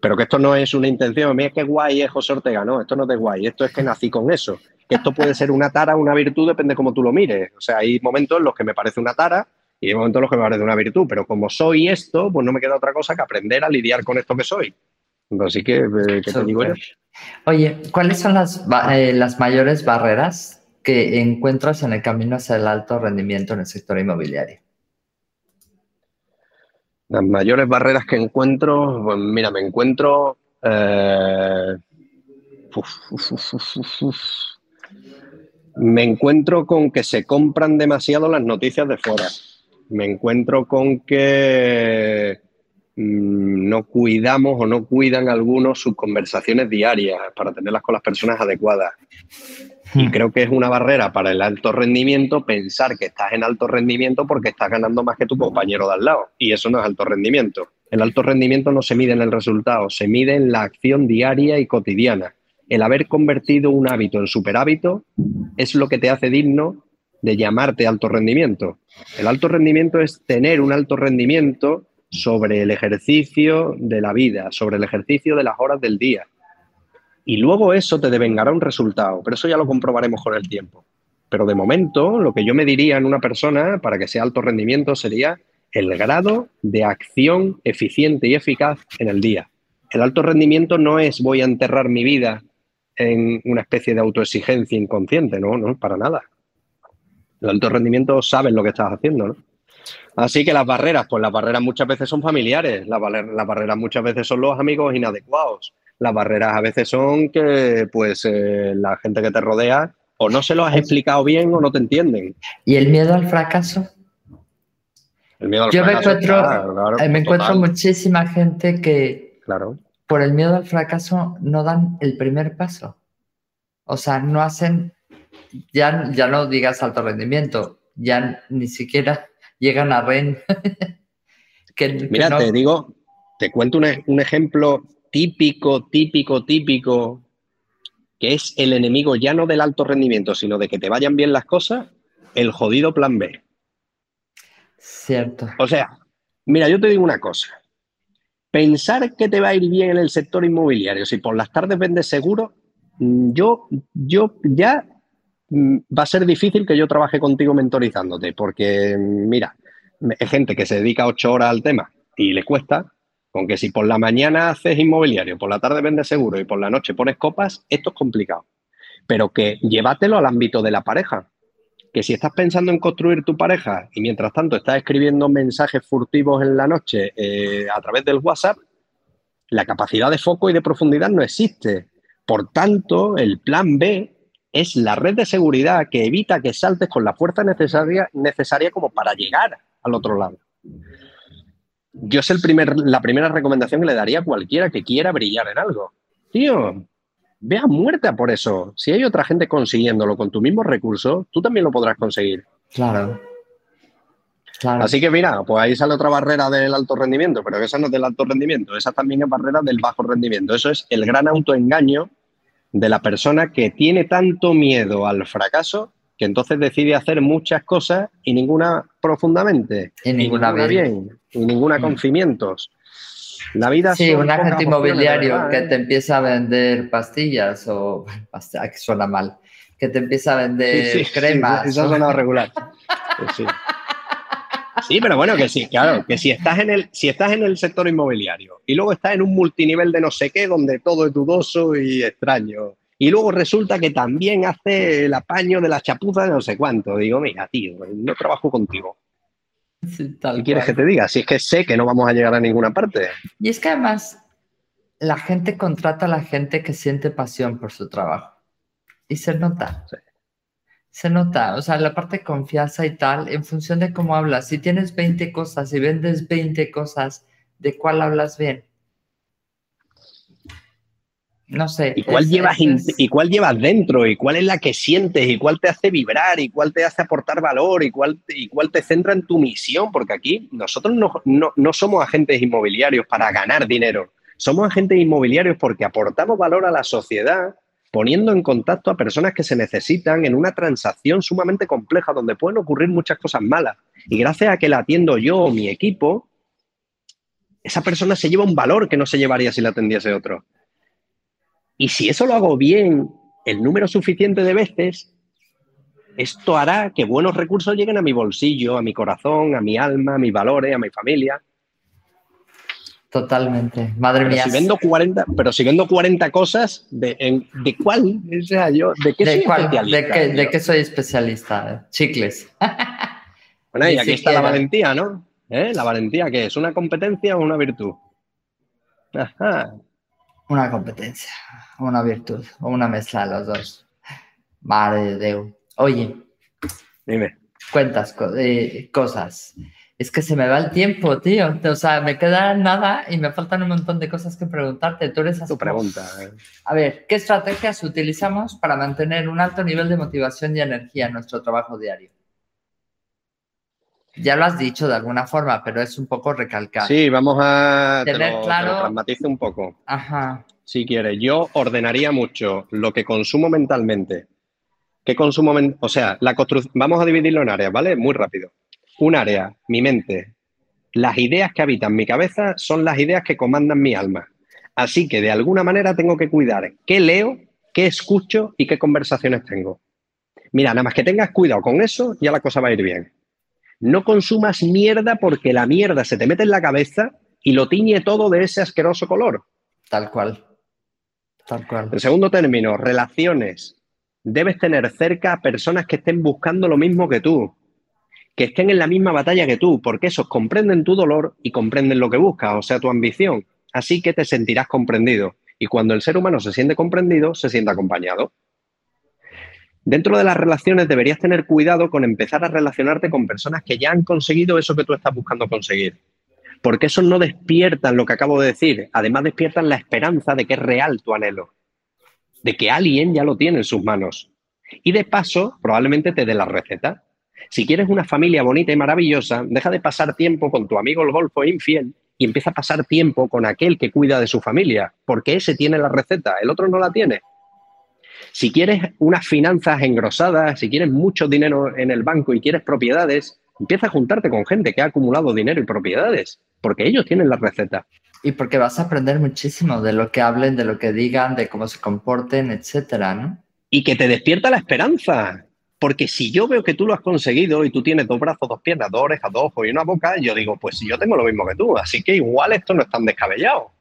Pero que esto no es una intención, mira qué guay es José Ortega, no, esto no es de guay, esto es que nací con eso. Que esto puede ser una tara una virtud, depende de cómo tú lo mires. O sea, hay momentos en los que me parece una tara y hay momentos en los que me parece una virtud, pero como soy esto, pues no me queda otra cosa que aprender a lidiar con esto que soy. Así que, eh, ¿qué te digo yo? Oye, ¿cuáles son las, eh, las mayores barreras que encuentras en el camino hacia el alto rendimiento en el sector inmobiliario? Las mayores barreras que encuentro, pues mira, me encuentro... Eh, me encuentro con que se compran demasiado las noticias de fuera. Me encuentro con que Mm, no cuidamos o no cuidan algunos sus conversaciones diarias para tenerlas con las personas adecuadas. Y hmm. creo que es una barrera para el alto rendimiento pensar que estás en alto rendimiento porque estás ganando más que tu compañero de al lado. Y eso no es alto rendimiento. El alto rendimiento no se mide en el resultado, se mide en la acción diaria y cotidiana. El haber convertido un hábito en superhábito es lo que te hace digno de llamarte alto rendimiento. El alto rendimiento es tener un alto rendimiento sobre el ejercicio de la vida, sobre el ejercicio de las horas del día. Y luego eso te devengará un resultado, pero eso ya lo comprobaremos con el tiempo. Pero de momento, lo que yo me diría en una persona para que sea alto rendimiento sería el grado de acción eficiente y eficaz en el día. El alto rendimiento no es voy a enterrar mi vida en una especie de autoexigencia inconsciente, no, no, para nada. El alto rendimiento sabes lo que estás haciendo, ¿no? Así que las barreras, pues las barreras muchas veces son familiares, las, barreras muchas veces son los amigos inadecuados, las barreras a veces son que pues eh, la gente que te rodea o no se lo has explicado bien o no te entienden. ¿Y el miedo al fracaso? El miedo al Yo fracaso, me encuentro, eh, me encuentro muchísima gente que claro. por el miedo al fracaso no dan el primer paso. O sea, no hacen, ya, ya no digas alto rendimiento, ya ni siquiera llegan a REN. Mira, te digo, te cuento un, ejemplo típico, típico, típico, que es el enemigo ya no del alto rendimiento, sino de que te vayan bien las cosas, el jodido plan B. Cierto. O sea, mira, yo te digo una cosa. Pensar que te va a ir bien en el sector inmobiliario, si por las tardes vendes seguro, mm, yo, yo ya Mm, va a ser difícil que yo trabaje contigo mentorizándote, porque, mm, mira, es gente que se dedica ocho horas al tema y le cuesta, con que si por la mañana haces inmobiliario, por la tarde vendes seguro y por la noche pones copas, esto es complicado. Pero que llévatelo al ámbito de la pareja. Que si estás pensando en construir tu pareja y mientras tanto estás escribiendo mensajes furtivos en la noche eh, a través del WhatsApp, la capacidad de foco y de profundidad no existe. Por tanto, el plan B es la red de seguridad que evita que saltes con la fuerza necesaria, necesaria como para llegar al otro lado. Yo es el primer, la primera recomendación que le daría a cualquiera que quiera brillar en algo. Tío, vea muerta por eso. Si hay otra gente consiguiéndolo con tu mismo recurso, tú también lo podrás conseguir. Claro. claro. Así que mira, pues ahí sale otra barrera del alto rendimiento, pero esa no es del alto rendimiento, esa también es barrera del bajo rendimiento. Eso es el gran autoengaño de la persona que tiene tanto miedo al fracaso que entonces decide hacer muchas cosas y ninguna profundamente. Y ninguna, bien. Y ninguna con cimientos. La vida Sí, un agente inmobiliario que ¿eh? te empieza a vender pastillas o que suena mal, que te empieza a vender cremas. eso suena regular. sí. Sí, pero bueno, que sí, claro, que si estás en el, si estás en el sector inmobiliario y luego estás en un multinivel de no sé qué, donde todo es dudoso y extraño, y luego resulta que también hace el apaño de la chapuza de no sé cuánto, digo, mira, tío, no trabajo contigo. ¿Qué quieres que te diga? Si es que sé que no vamos a llegar a ninguna parte. Y es que además la gente contrata a la gente que siente pasión por su trabajo. Y se nota. Sí se nota, o sea, la parte de confianza y tal, en función de cómo hablas. Si tienes 20 cosas y vendes 20 cosas, ¿de cuál hablas bien? No sé. ¿Y cuál, llevas, ¿Y cuál llevas dentro? ¿Y cuál es la que sientes? ¿Y cuál te hace vibrar? ¿Y cuál te hace aportar valor? ¿Y cuál, y cuál te centra en tu misión? Porque aquí nosotros no, no somos agentes inmobiliarios para ganar dinero. Somos agentes inmobiliarios porque aportamos valor a la sociedad poniendo en contacto a personas que se necesitan en una transacción sumamente compleja donde pueden ocurrir muchas cosas malas. Y gracias a que la atiendo yo o mi equipo, esa persona se lleva un valor que no se llevaría si la atendiese otro. Y si eso lo hago bien el número suficiente de veces, esto hará que buenos recursos lleguen a mi bolsillo, a mi corazón, a mi alma, a mis valores, a mi familia. Totalmente. Madre pero mía. Si vendo 40, pero si vendo 40 cosas, ¿de, de cuál? O sea, yo, ¿De qué soy especialista? ¿De qué, ¿De qué, soy especialista? Chicles. Bueno, y aquí está la valentía, ¿no? ¿Eh? ¿La valentía qué es? ¿Una competencia o una virtud? Ajá. Una competencia, una virtud, o una mezcla de los dos. Madre de Dios. Oye. Dime. Cuentas eh, cosas. Es que se me va el tiempo, tío. O sea, me queda nada y me faltan un montón de cosas que preguntarte. Tú eres Tu pregunta. Eh. A ver, ¿qué estrategias utilizamos para mantener un alto nivel de motivación y energía en nuestro trabajo diario? Ya lo has dicho de alguna forma, pero es un poco recalcar. Sí, vamos a tener claro. un poco. Ajá. Si quieres, yo ordenaría mucho lo que consumo mentalmente. ¿Qué consumo? o sea, la Vamos a dividirlo en áreas, ¿vale? Muy rápido. Un área, mi mente. Las ideas que habitan mi cabeza son las ideas que comandan mi alma. Así que de alguna manera tengo que cuidar qué leo, qué escucho y qué conversaciones tengo. Mira, nada más que tengas cuidado con eso, ya la cosa va a ir bien. No consumas mierda porque la mierda se te mete en la cabeza y lo tiñe todo de ese asqueroso color. Tal cual. Tal cual. En segundo término, relaciones. Debes tener cerca a personas que estén buscando lo mismo que tú, que estén en la misma batalla que tú, porque esos comprenden tu dolor y comprenden lo que buscas, o sea, tu ambición. Así que te sentirás comprendido. Y cuando el ser humano se siente comprendido, se siente acompañado. Dentro de las relaciones deberías tener cuidado con empezar a relacionarte con personas que ya han conseguido eso que tú estás buscando conseguir. Porque eso no despiertan lo que acabo de decir, además despiertan la esperanza de que es real tu anhelo, de que alguien ya lo tiene en sus manos. Y de paso, probablemente te dé la receta. Si quieres una familia bonita y maravillosa, deja de pasar tiempo con tu amigo el golfo infiel y empieza a pasar tiempo con aquel que cuida de su familia, porque ese tiene la receta, el otro no la tiene. Si quieres unas finanzas engrosadas, si quieres mucho dinero en el banco y quieres propiedades, empieza a juntarte con gente que ha acumulado dinero y propiedades, porque ellos tienen la receta. Y porque vas a aprender muchísimo de lo que hablen, de lo que digan, de cómo se comporten, etcétera, ¿no? Y que te despierta la esperanza. Porque si yo veo que tú lo has conseguido y tú tienes dos brazos, dos piernas, dos orejas, dos ojos y una boca, yo digo, pues yo tengo lo mismo que tú. Así que igual esto no es tan descabellado.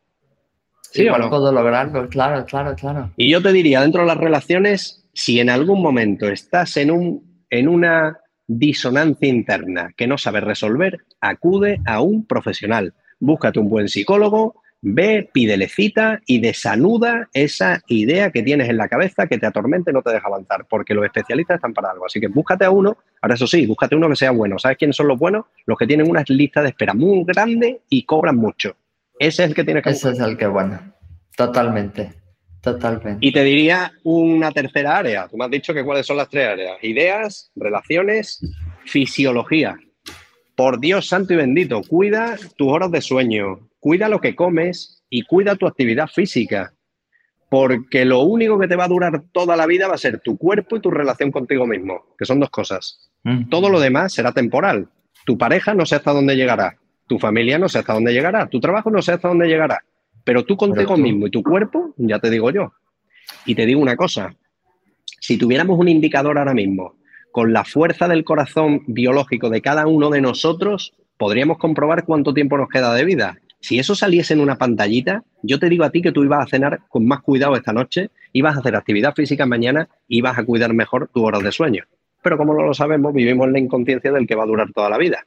¿Sí Igual puedo lograrlo, claro, claro, claro. Y yo te diría, dentro de las relaciones, si en algún momento estás en, un, en una disonancia interna que no sabes resolver, acude a un profesional. Búscate un buen psicólogo, ve, pídele cita y desanuda esa idea que tienes en la cabeza que te atormente y no te deja avanzar, porque los especialistas están para algo. Así que búscate a uno, ahora eso sí, búscate uno que sea bueno. ¿Sabes quiénes son los buenos? Los que tienen una lista de espera muy grande y cobran mucho. Ese es el que tiene que Ese es el que bueno. Totalmente. Totalmente. Y te diría una tercera área. Tú me has dicho que cuáles son las tres áreas. Ideas, relaciones, fisiología. Por Dios santo y bendito, cuida tus horas de sueño, cuida lo que comes y cuida tu actividad física. Porque lo único que te va a durar toda la vida va a ser tu cuerpo y tu relación contigo mismo, que son dos cosas. Todo lo demás será temporal. Tu pareja no sé hasta dónde llegará. Tu familia no sé hasta dónde llegará, tu trabajo no sé hasta dónde llegará, pero tú contigo mismo y tu cuerpo, ya te digo yo. Y te digo una cosa, si tuviéramos un indicador ahora mismo con la fuerza del corazón biológico de cada uno de nosotros, podríamos comprobar cuánto tiempo nos queda de vida. Si eso saliese en una pantallita, yo te digo a ti que tú ibas a cenar con más cuidado esta noche, ibas a hacer actividad física mañana y ibas a cuidar mejor tus horas de sueño. Pero como no lo sabemos, vivimos en la inconsciencia del que va a durar toda la vida.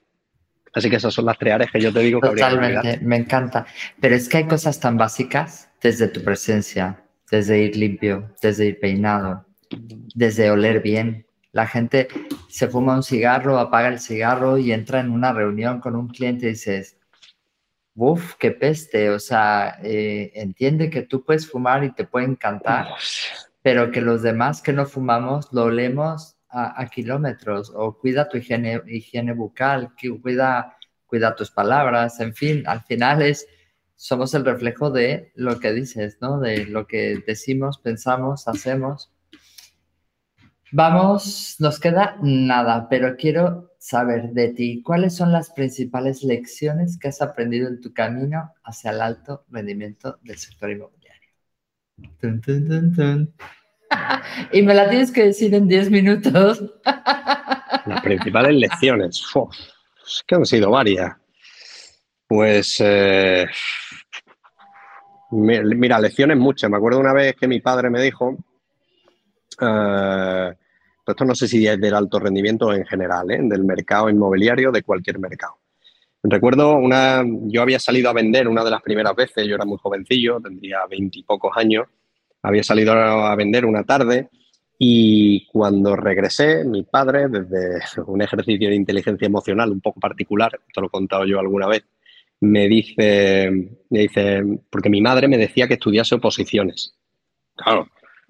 Así que esas son las tres áreas que yo te digo que Totalmente, me encanta. Pero es que hay cosas tan básicas desde tu presencia, desde ir limpio, desde ir peinado, desde oler bien. La gente se fuma un cigarro, apaga el cigarro y entra en una reunión con un cliente y dices, uff, qué peste. O sea, eh, entiende que tú puedes fumar y te puede encantar, pero que los demás que no fumamos lo olemos a, kilómetros, o cuida tu higiene, higiene bucal, cuida, cuida tus palabras, en fin, al final es somos el reflejo de lo que dices, ¿no? De lo que decimos, pensamos, hacemos. Vamos, nos queda nada, pero quiero saber de ti, ¿cuáles son las principales lecciones que has aprendido en tu camino hacia el alto rendimiento del sector inmobiliario? Y me la tienes que decir en 10 minutos. las principales lecciones, que han sido varias. Pues, eh, mira, lecciones muchas. Me acuerdo una vez que mi padre me dijo, eh, pues esto no sé si es del alto rendimiento en general, ¿eh? del mercado inmobiliario, de cualquier mercado. Recuerdo una, yo había salido a vender una de las primeras veces, yo era muy jovencillo, tendría veintipocos años, había salido a vender una tarde y cuando regresé, mi padre, desde un ejercicio de inteligencia emocional un poco particular, esto lo he contado yo alguna vez, me dice, me dice, porque mi madre me decía que estudiase oposiciones. Claro,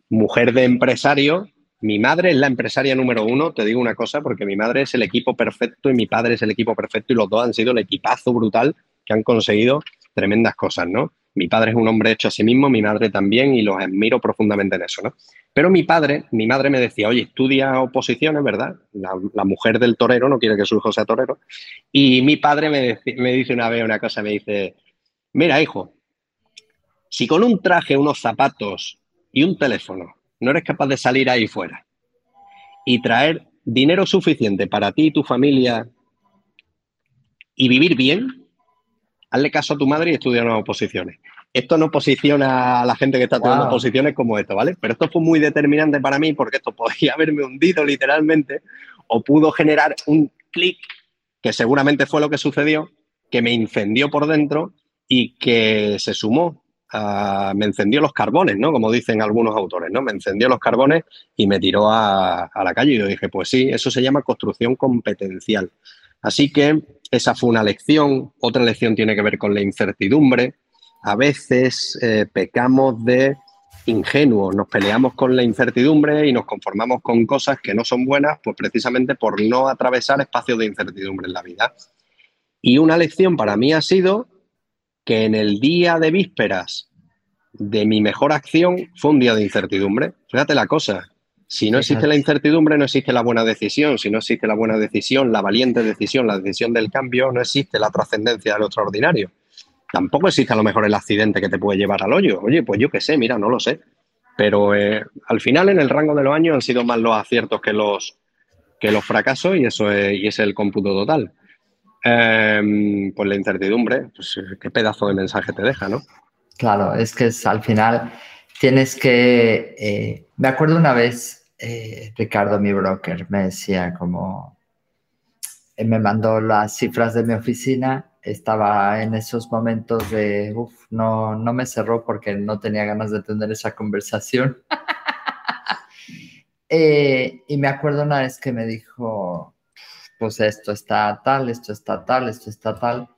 mujer de empresario, mi madre es la empresaria número uno, te digo una cosa, porque mi madre es el equipo perfecto y mi padre es el equipo perfecto y los dos han sido el equipazo brutal que han conseguido tremendas cosas, ¿no? Mi padre es un hombre hecho a sí mismo, mi madre también y los admiro profundamente en eso, ¿no? Pero mi padre, mi madre me decía, oye, estudia oposiciones, ¿verdad? La, mujer del torero no quiere que su hijo sea torero. Y mi padre me, me dice una vez una cosa, me dice, mira, hijo, si con un traje, unos zapatos y un teléfono no eres capaz de salir ahí fuera y traer dinero suficiente para ti y tu familia y vivir bien, hazle caso a tu madre y estudia unas oposiciones. Esto no posiciona a la gente que está tomando posiciones como esto, ¿vale? Pero esto fue muy determinante para mí porque esto podía haberme hundido literalmente o pudo generar un clic que seguramente fue lo que sucedió, que me incendió por dentro y que se sumó me encendió los carbones, ¿no? Como dicen algunos autores, ¿no? Me encendió los carbones y me tiró a, la calle. Y yo dije, pues sí, eso se llama construcción competencial. Así que esa fue una lección. Otra lección tiene que ver con la incertidumbre. A veces eh, pecamos de ingenuos, nos peleamos con la incertidumbre y nos conformamos con cosas que no son buenas, pues precisamente por no atravesar espacios de incertidumbre en la vida. Y una lección para mí ha sido que en el día de vísperas de mi mejor acción fue un día de incertidumbre. Fíjate la cosa, si no existe la incertidumbre, no existe la buena decisión. Si no existe la buena decisión, la valiente decisión, la decisión del cambio, no existe la trascendencia de lo extraordinario. Tampoco existe a lo mejor el accidente que te puede llevar al hoyo. Oye, pues yo qué sé, mira, no lo sé. Pero eh, al final, en el rango de los años, han sido más los aciertos que los, que los fracasos y eso es, y es el cómputo total. Eh, pues la incertidumbre, pues qué pedazo de mensaje te deja, ¿no? Claro, es que es, al final tienes que... Eh, me acuerdo una vez, eh, Ricardo, mi broker, me decía como... Eh, me mandó las cifras de mi oficina, estaba en esos momentos de, uff, no, no me cerró porque no tenía ganas de tener esa conversación. y me acuerdo una vez que me dijo, pues esto está tal, esto está tal, esto está tal.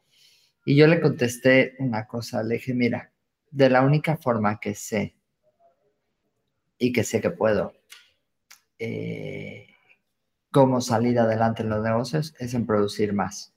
Y yo le contesté una cosa, le dije, mira, de la única forma que sé y que sé que puedo eh, cómo salir adelante en los negocios es en producir más.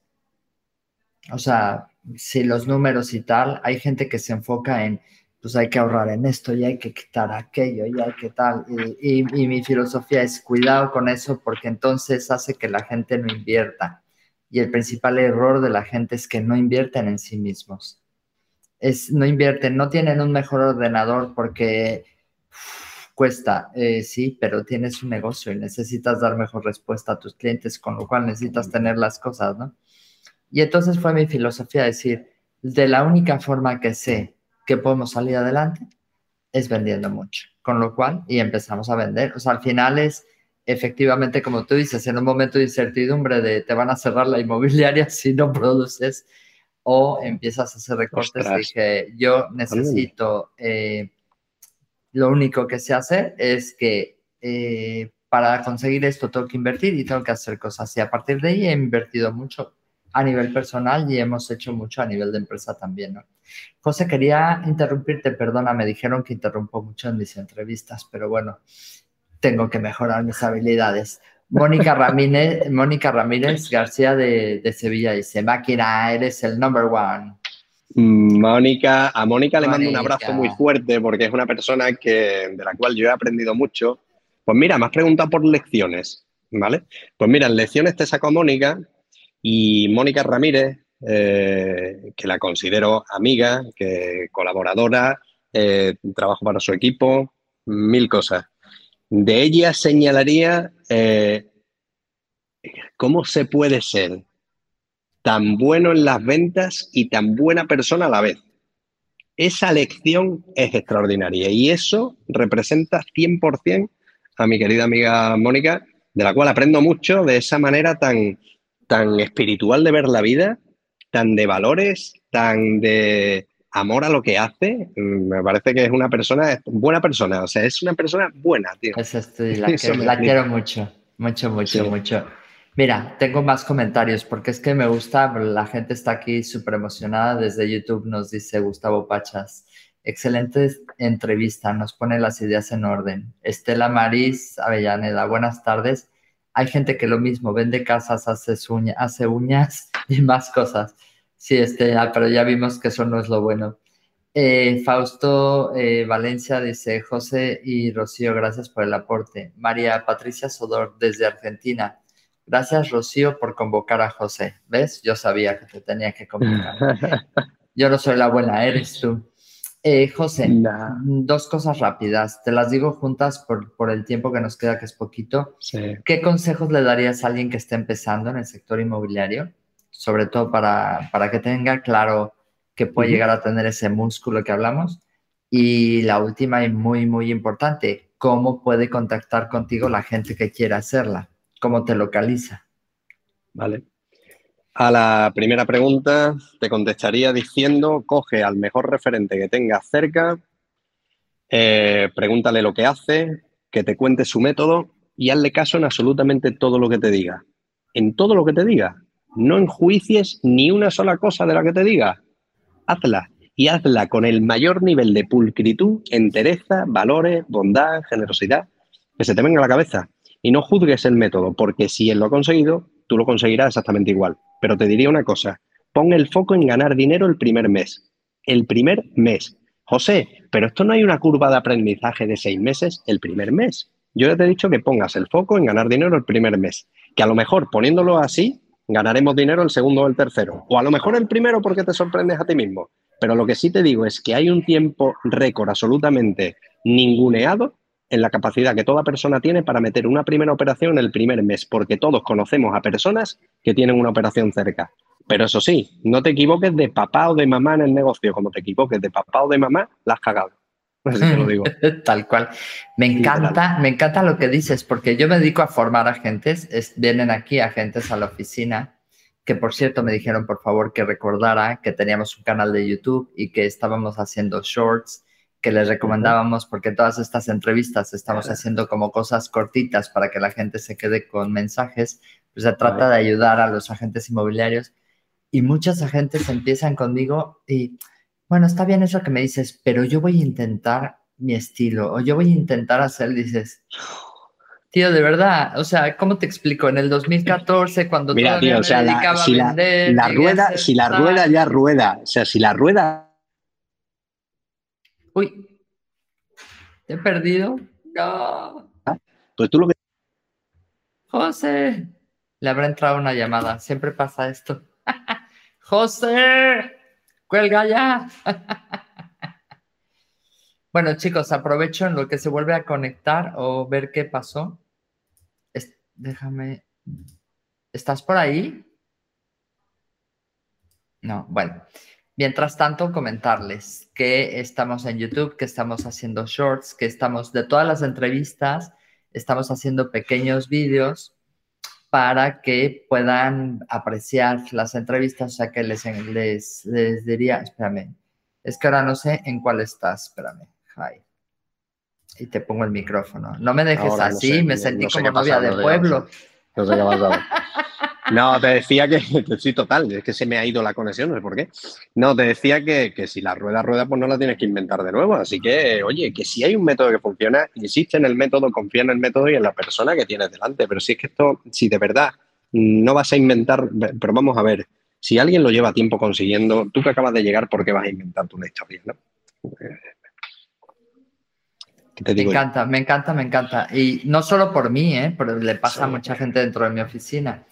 O sea, si los números y tal, hay gente que se enfoca en, pues hay que ahorrar en esto y hay que quitar aquello y hay que tal. Y, mi filosofía es cuidado con eso porque entonces hace que la gente no invierta. Y el principal error de la gente es que no invierten en sí mismos. Es, no invierten, no tienen un mejor ordenador porque cuesta, eh, sí, pero tienes un negocio y necesitas dar mejor respuesta a tus clientes, con lo cual necesitas tener las cosas, ¿no? Y entonces fue mi filosofía decir, de la única forma que sé que podemos salir adelante es vendiendo mucho. Con lo cual, y empezamos a vender. O sea, al final es efectivamente, como tú dices, en un momento de incertidumbre de te van a cerrar la inmobiliaria si no produces o empiezas a hacer recortes. Dije, yo necesito, eh, lo único que sé hacer es que eh, para conseguir esto tengo que invertir y tengo que hacer cosas. Y a partir de ahí he invertido mucho a nivel personal y hemos hecho mucho a nivel de empresa también, ¿no? José, quería interrumpirte, perdona, me dijeron que interrumpo mucho en mis entrevistas, pero bueno, tengo que mejorar mis habilidades. Mónica Ramírez, Mónica Ramírez García de, Sevilla dice, máquina, eres el number one. Mónica, a Mónica le mando un abrazo muy fuerte porque es una persona que, de la cual yo he aprendido mucho. Pues mira, me has preguntado por lecciones, ¿vale? Pues mira, en lecciones te saco a Mónica y Mónica Ramírez, eh, que la considero amiga, que colaboradora, eh, trabajo para su equipo, mil cosas. De ella señalaría eh, cómo se puede ser tan bueno en las ventas y tan buena persona a la vez. Esa lección es extraordinaria y eso representa 100% a mi querida amiga Mónica, de la cual aprendo mucho de esa manera tan, tan espiritual de ver la vida, tan de valores, tan de amor a lo que hace. Me parece que es una persona, buena persona, o sea, es una persona buena, tío. la, quiero, mucho, mucho, mucho, mucho. Mira, tengo más comentarios porque es que me gusta, la gente está aquí súper emocionada. Desde YouTube nos dice Gustavo Pachas. Excelente entrevista, nos pone las ideas en orden. Estela Maris Avellaneda, buenas tardes. Hay gente que lo mismo, vende casas, hace, uñas y más cosas. Sí, Estela, pero ya vimos que eso no es lo bueno. Eh, Fausto eh, Valencia dice, José y Rocío, gracias por el aporte. María Patricia Sodor desde Argentina. Gracias, Rocío, por convocar a José. ¿Ves? Yo sabía que te tenía que convocar. Yo no soy la buena, eres tú. Eh, José, dos cosas rápidas. Te las digo juntas por, el tiempo que nos queda, que es poquito. ¿Qué consejos le darías a alguien que esté empezando en el sector inmobiliario? Sobre todo para, para que tenga claro que puede llegar a tener ese músculo que hablamos. Y la última y muy, muy importante, ¿cómo puede contactar contigo la gente que quiera hacerla? ¿Cómo te localiza? Vale. A la primera pregunta te contestaría diciendo, coge al mejor referente que tengas cerca, eh, pregúntale lo que hace, que te cuente su método y hazle caso en absolutamente todo lo que te diga. En todo lo que te diga. No enjuicies ni una sola cosa de la que te diga. Hazla. Y hazla con el mayor nivel de pulcritud, entereza, valores, bondad, generosidad que se te venga a la cabeza. Y no juzgues el método, porque si él lo ha conseguido, tú lo conseguirás exactamente igual. Pero te diría una cosa, pon el foco en ganar dinero el primer mes. El primer mes. José, pero esto no hay una curva de aprendizaje de seis meses el primer mes. Yo ya te he dicho que pongas el foco en ganar dinero el primer mes. Que a lo mejor poniéndolo así, ganaremos dinero el segundo o el tercero. O a lo mejor el primero porque te sorprendes a ti mismo. Pero lo que sí te digo es que hay un tiempo récord absolutamente ninguneado en la capacidad que toda persona tiene para meter una primera operación en el primer mes, porque todos conocemos a personas que tienen una operación cerca. Pero eso sí, no te equivoques de papá o de mamá en el negocio. Como te equivoques de papá o de mamá, la has cagado. Así te lo digo. Tal cual. Me encanta, me encanta lo que dices, porque yo me dedico a formar agentes. vienen aquí agentes a la oficina, que por cierto me dijeron por favor que recordara que teníamos un canal de YouTube y que estábamos haciendo shorts que les recomendábamos porque todas estas entrevistas estamos haciendo como cosas cortitas para que la gente se quede con mensajes, pues se trata de ayudar a los agentes inmobiliarios. Y muchos agentes empiezan conmigo y, bueno, está bien eso que me dices, pero yo voy a intentar mi estilo o yo voy a intentar hacer, dices, tío, de verdad, o sea, ¿cómo te explico? En el 2014, cuando Mira, tío, o sea, si la, la rueda, si la rueda ya rueda, o sea, si la rueda Uy, te he perdido. No. Pues tú lo que. José. Le habrá entrado una llamada. Siempre pasa esto. José, cuelga ya. bueno, chicos, aprovecho en lo que se vuelve a conectar o ver qué pasó. déjame. ¿Estás por ahí? No, bueno. Mientras tanto, comentarles que estamos en YouTube, que estamos haciendo shorts, que estamos de todas las entrevistas, estamos haciendo pequeños vídeos para que puedan apreciar las entrevistas, o sea que les, les, diría, espérame, es que ahora no sé en cuál estás, espérame, hi. Y te pongo el micrófono. No me dejes así, me sentí como novia de pueblo. No sé qué no, te decía que, sí, total, es que se me ha ido la conexión, no sé por qué. No, te decía que, si la rueda rueda, pues no la tienes que inventar de nuevo. Así que, oye, que si hay un método que funciona, insiste en el método, confía en el método y en la persona que tienes delante. Pero si es que esto, si de verdad no vas a inventar, pero vamos a ver, Si alguien lo lleva tiempo consiguiendo, tú que acabas de llegar, ¿por qué vas a inventarte una historia? ¿no? me encanta, me encanta, me encanta. Y no solo por mí, ¿eh? pero le pasa a mucha gente dentro de mi oficina.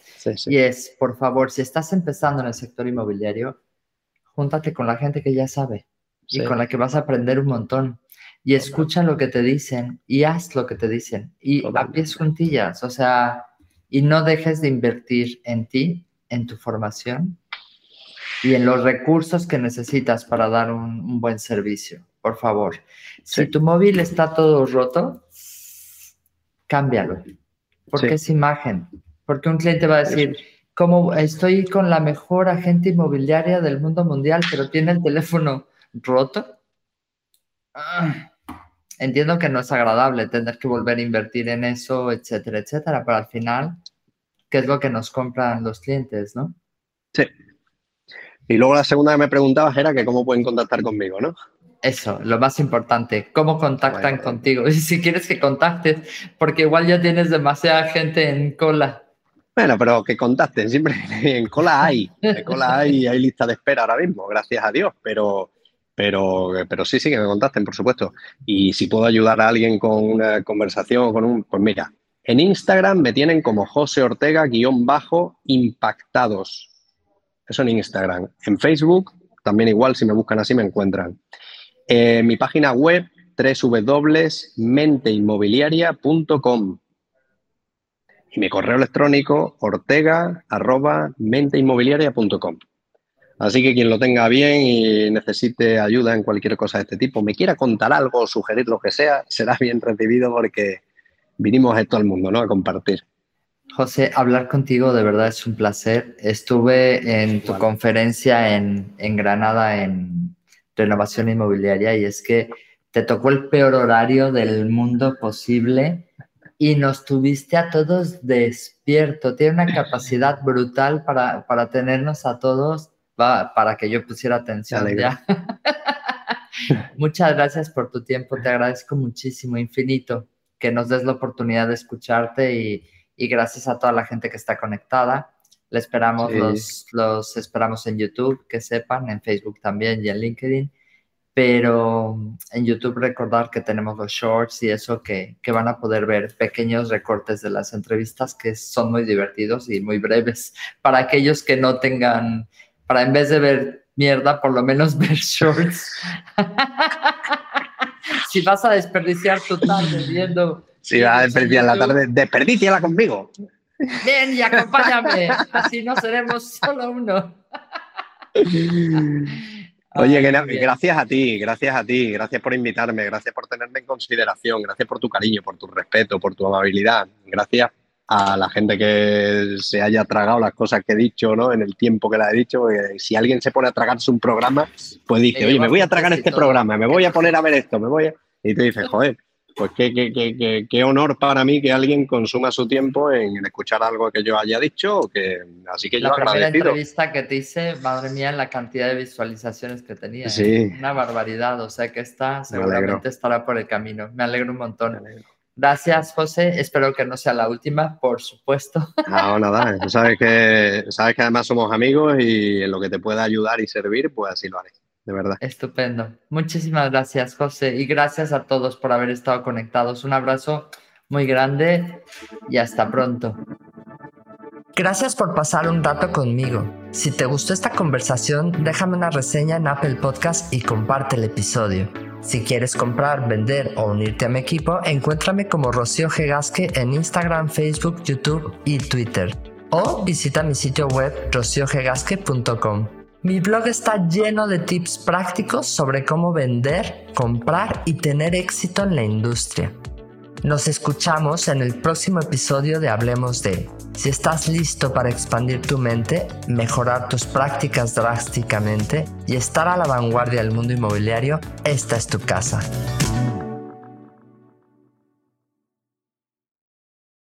Y es, por favor, si estás empezando en el sector inmobiliario, júntate con la gente que ya sabe y con la que vas a aprender un montón. Y escucha lo que te dicen y haz lo que te dicen. Y a pies juntillas, o sea, y no dejes de invertir en ti, en tu formación y en los recursos que necesitas para dar un buen servicio por favor. Si tu móvil está todo roto, cámbialo. Porque es imagen. Porque un cliente va a decir, como estoy con la mejor agente inmobiliaria del mundo mundial, pero tiene el teléfono roto. Ah, entiendo que no es agradable tener que volver a invertir en eso, etcétera, etcétera, pero al final, ¿qué es lo que nos compran los clientes, no? Sí. Y luego la segunda que me preguntabas era que cómo pueden contactar conmigo, ¿no? Eso, lo más importante, cómo contactan contigo. Y si quieres que contactes, porque igual ya tienes demasiada gente en cola. Bueno, pero que contacten, siempre en cola hay, en cola hay, hay lista de espera ahora mismo, gracias a Dios, pero, pero, pero sí, sí, que me contacten, por supuesto. Y si puedo ayudar a alguien con una conversación, con un, pues mira, en Instagram me tienen como José Ortega guion bajo impactados. Eso en Instagram. En Facebook también igual, si me buscan así me encuentran. Eh, mi página web www.menteinmobiliaria.com y mi correo electrónico ortega.menteinmobiliaria.com. Así que quien lo tenga bien y necesite ayuda en cualquier cosa de este tipo, me quiera contar algo o sugerir lo que sea, será bien recibido porque vinimos a todo el mundo, ¿no? A compartir. José, hablar contigo de verdad es un placer. Estuve en tu conferencia en, en Granada en renovación inmobiliaria y es que te tocó el peor horario del mundo posible y nos tuviste a todos despierto. Tiene una capacidad brutal para, para tenernos a todos, para que yo pusiera atención ya. Muchas gracias por tu tiempo, te agradezco muchísimo, infinito, que nos des la oportunidad de escucharte y, y gracias a toda la gente que está conectada. Le esperamos, los, los esperamos en YouTube, que sepan, en Facebook también y en LinkedIn. Pero en YouTube recordar que tenemos los shorts y eso que, que van a poder ver pequeños recortes de las entrevistas que son muy divertidos y muy breves para aquellos que no tengan, para en vez de ver mierda, por lo menos ver shorts. si vas a desperdiciar tu tarde viendo... Si vas a desperdiciar la tarde, desperdiciala conmigo. Ven y acompáñame, así no seremos solo uno. Oye, gracias a ti, gracias a ti, gracias por invitarme, gracias por tenerme en consideración, gracias por tu cariño, por tu respeto, por tu amabilidad, gracias a la gente que se haya tragado las cosas que he dicho, ¿no? En el tiempo que la he dicho, si alguien se pone a tragarse un programa, pues dice, oye, me voy a tragar este programa, me voy a poner a ver esto, me voy a... Y tú dices, joder, pues qué, qué, qué, qué, honor para mí que alguien consuma su tiempo en, escuchar algo que yo haya dicho. Que, así que la yo primera entrevista que te hice, madre mía, la cantidad de visualizaciones que tenía. Sí. ¿eh? Una barbaridad. O sea que está, seguramente estará por el camino. Me alegro un montón. Gracias, José. Espero que no sea la última, por supuesto. No, nada. sabes que, sabes que además somos amigos y en lo que te pueda ayudar y servir, pues así lo haré de verdad. Estupendo. Muchísimas gracias, José, y gracias a todos por haber estado conectados. Un abrazo muy grande y hasta pronto. Gracias por pasar un rato conmigo. Si te gustó esta conversación, déjame una reseña en Apple Podcast y comparte el episodio. Si quieres comprar, vender o unirte a mi equipo, encuéntrame como Rocío Gegasque en Instagram, Facebook, YouTube y Twitter. O visita mi sitio web rociogegasque.com. Mi blog está lleno de tips prácticos sobre cómo vender, comprar y tener éxito en la industria. Nos escuchamos en el próximo episodio de Hablemos de. Si estás listo para expandir tu mente, mejorar tus prácticas drásticamente y estar a la vanguardia del mundo inmobiliario, esta es tu casa.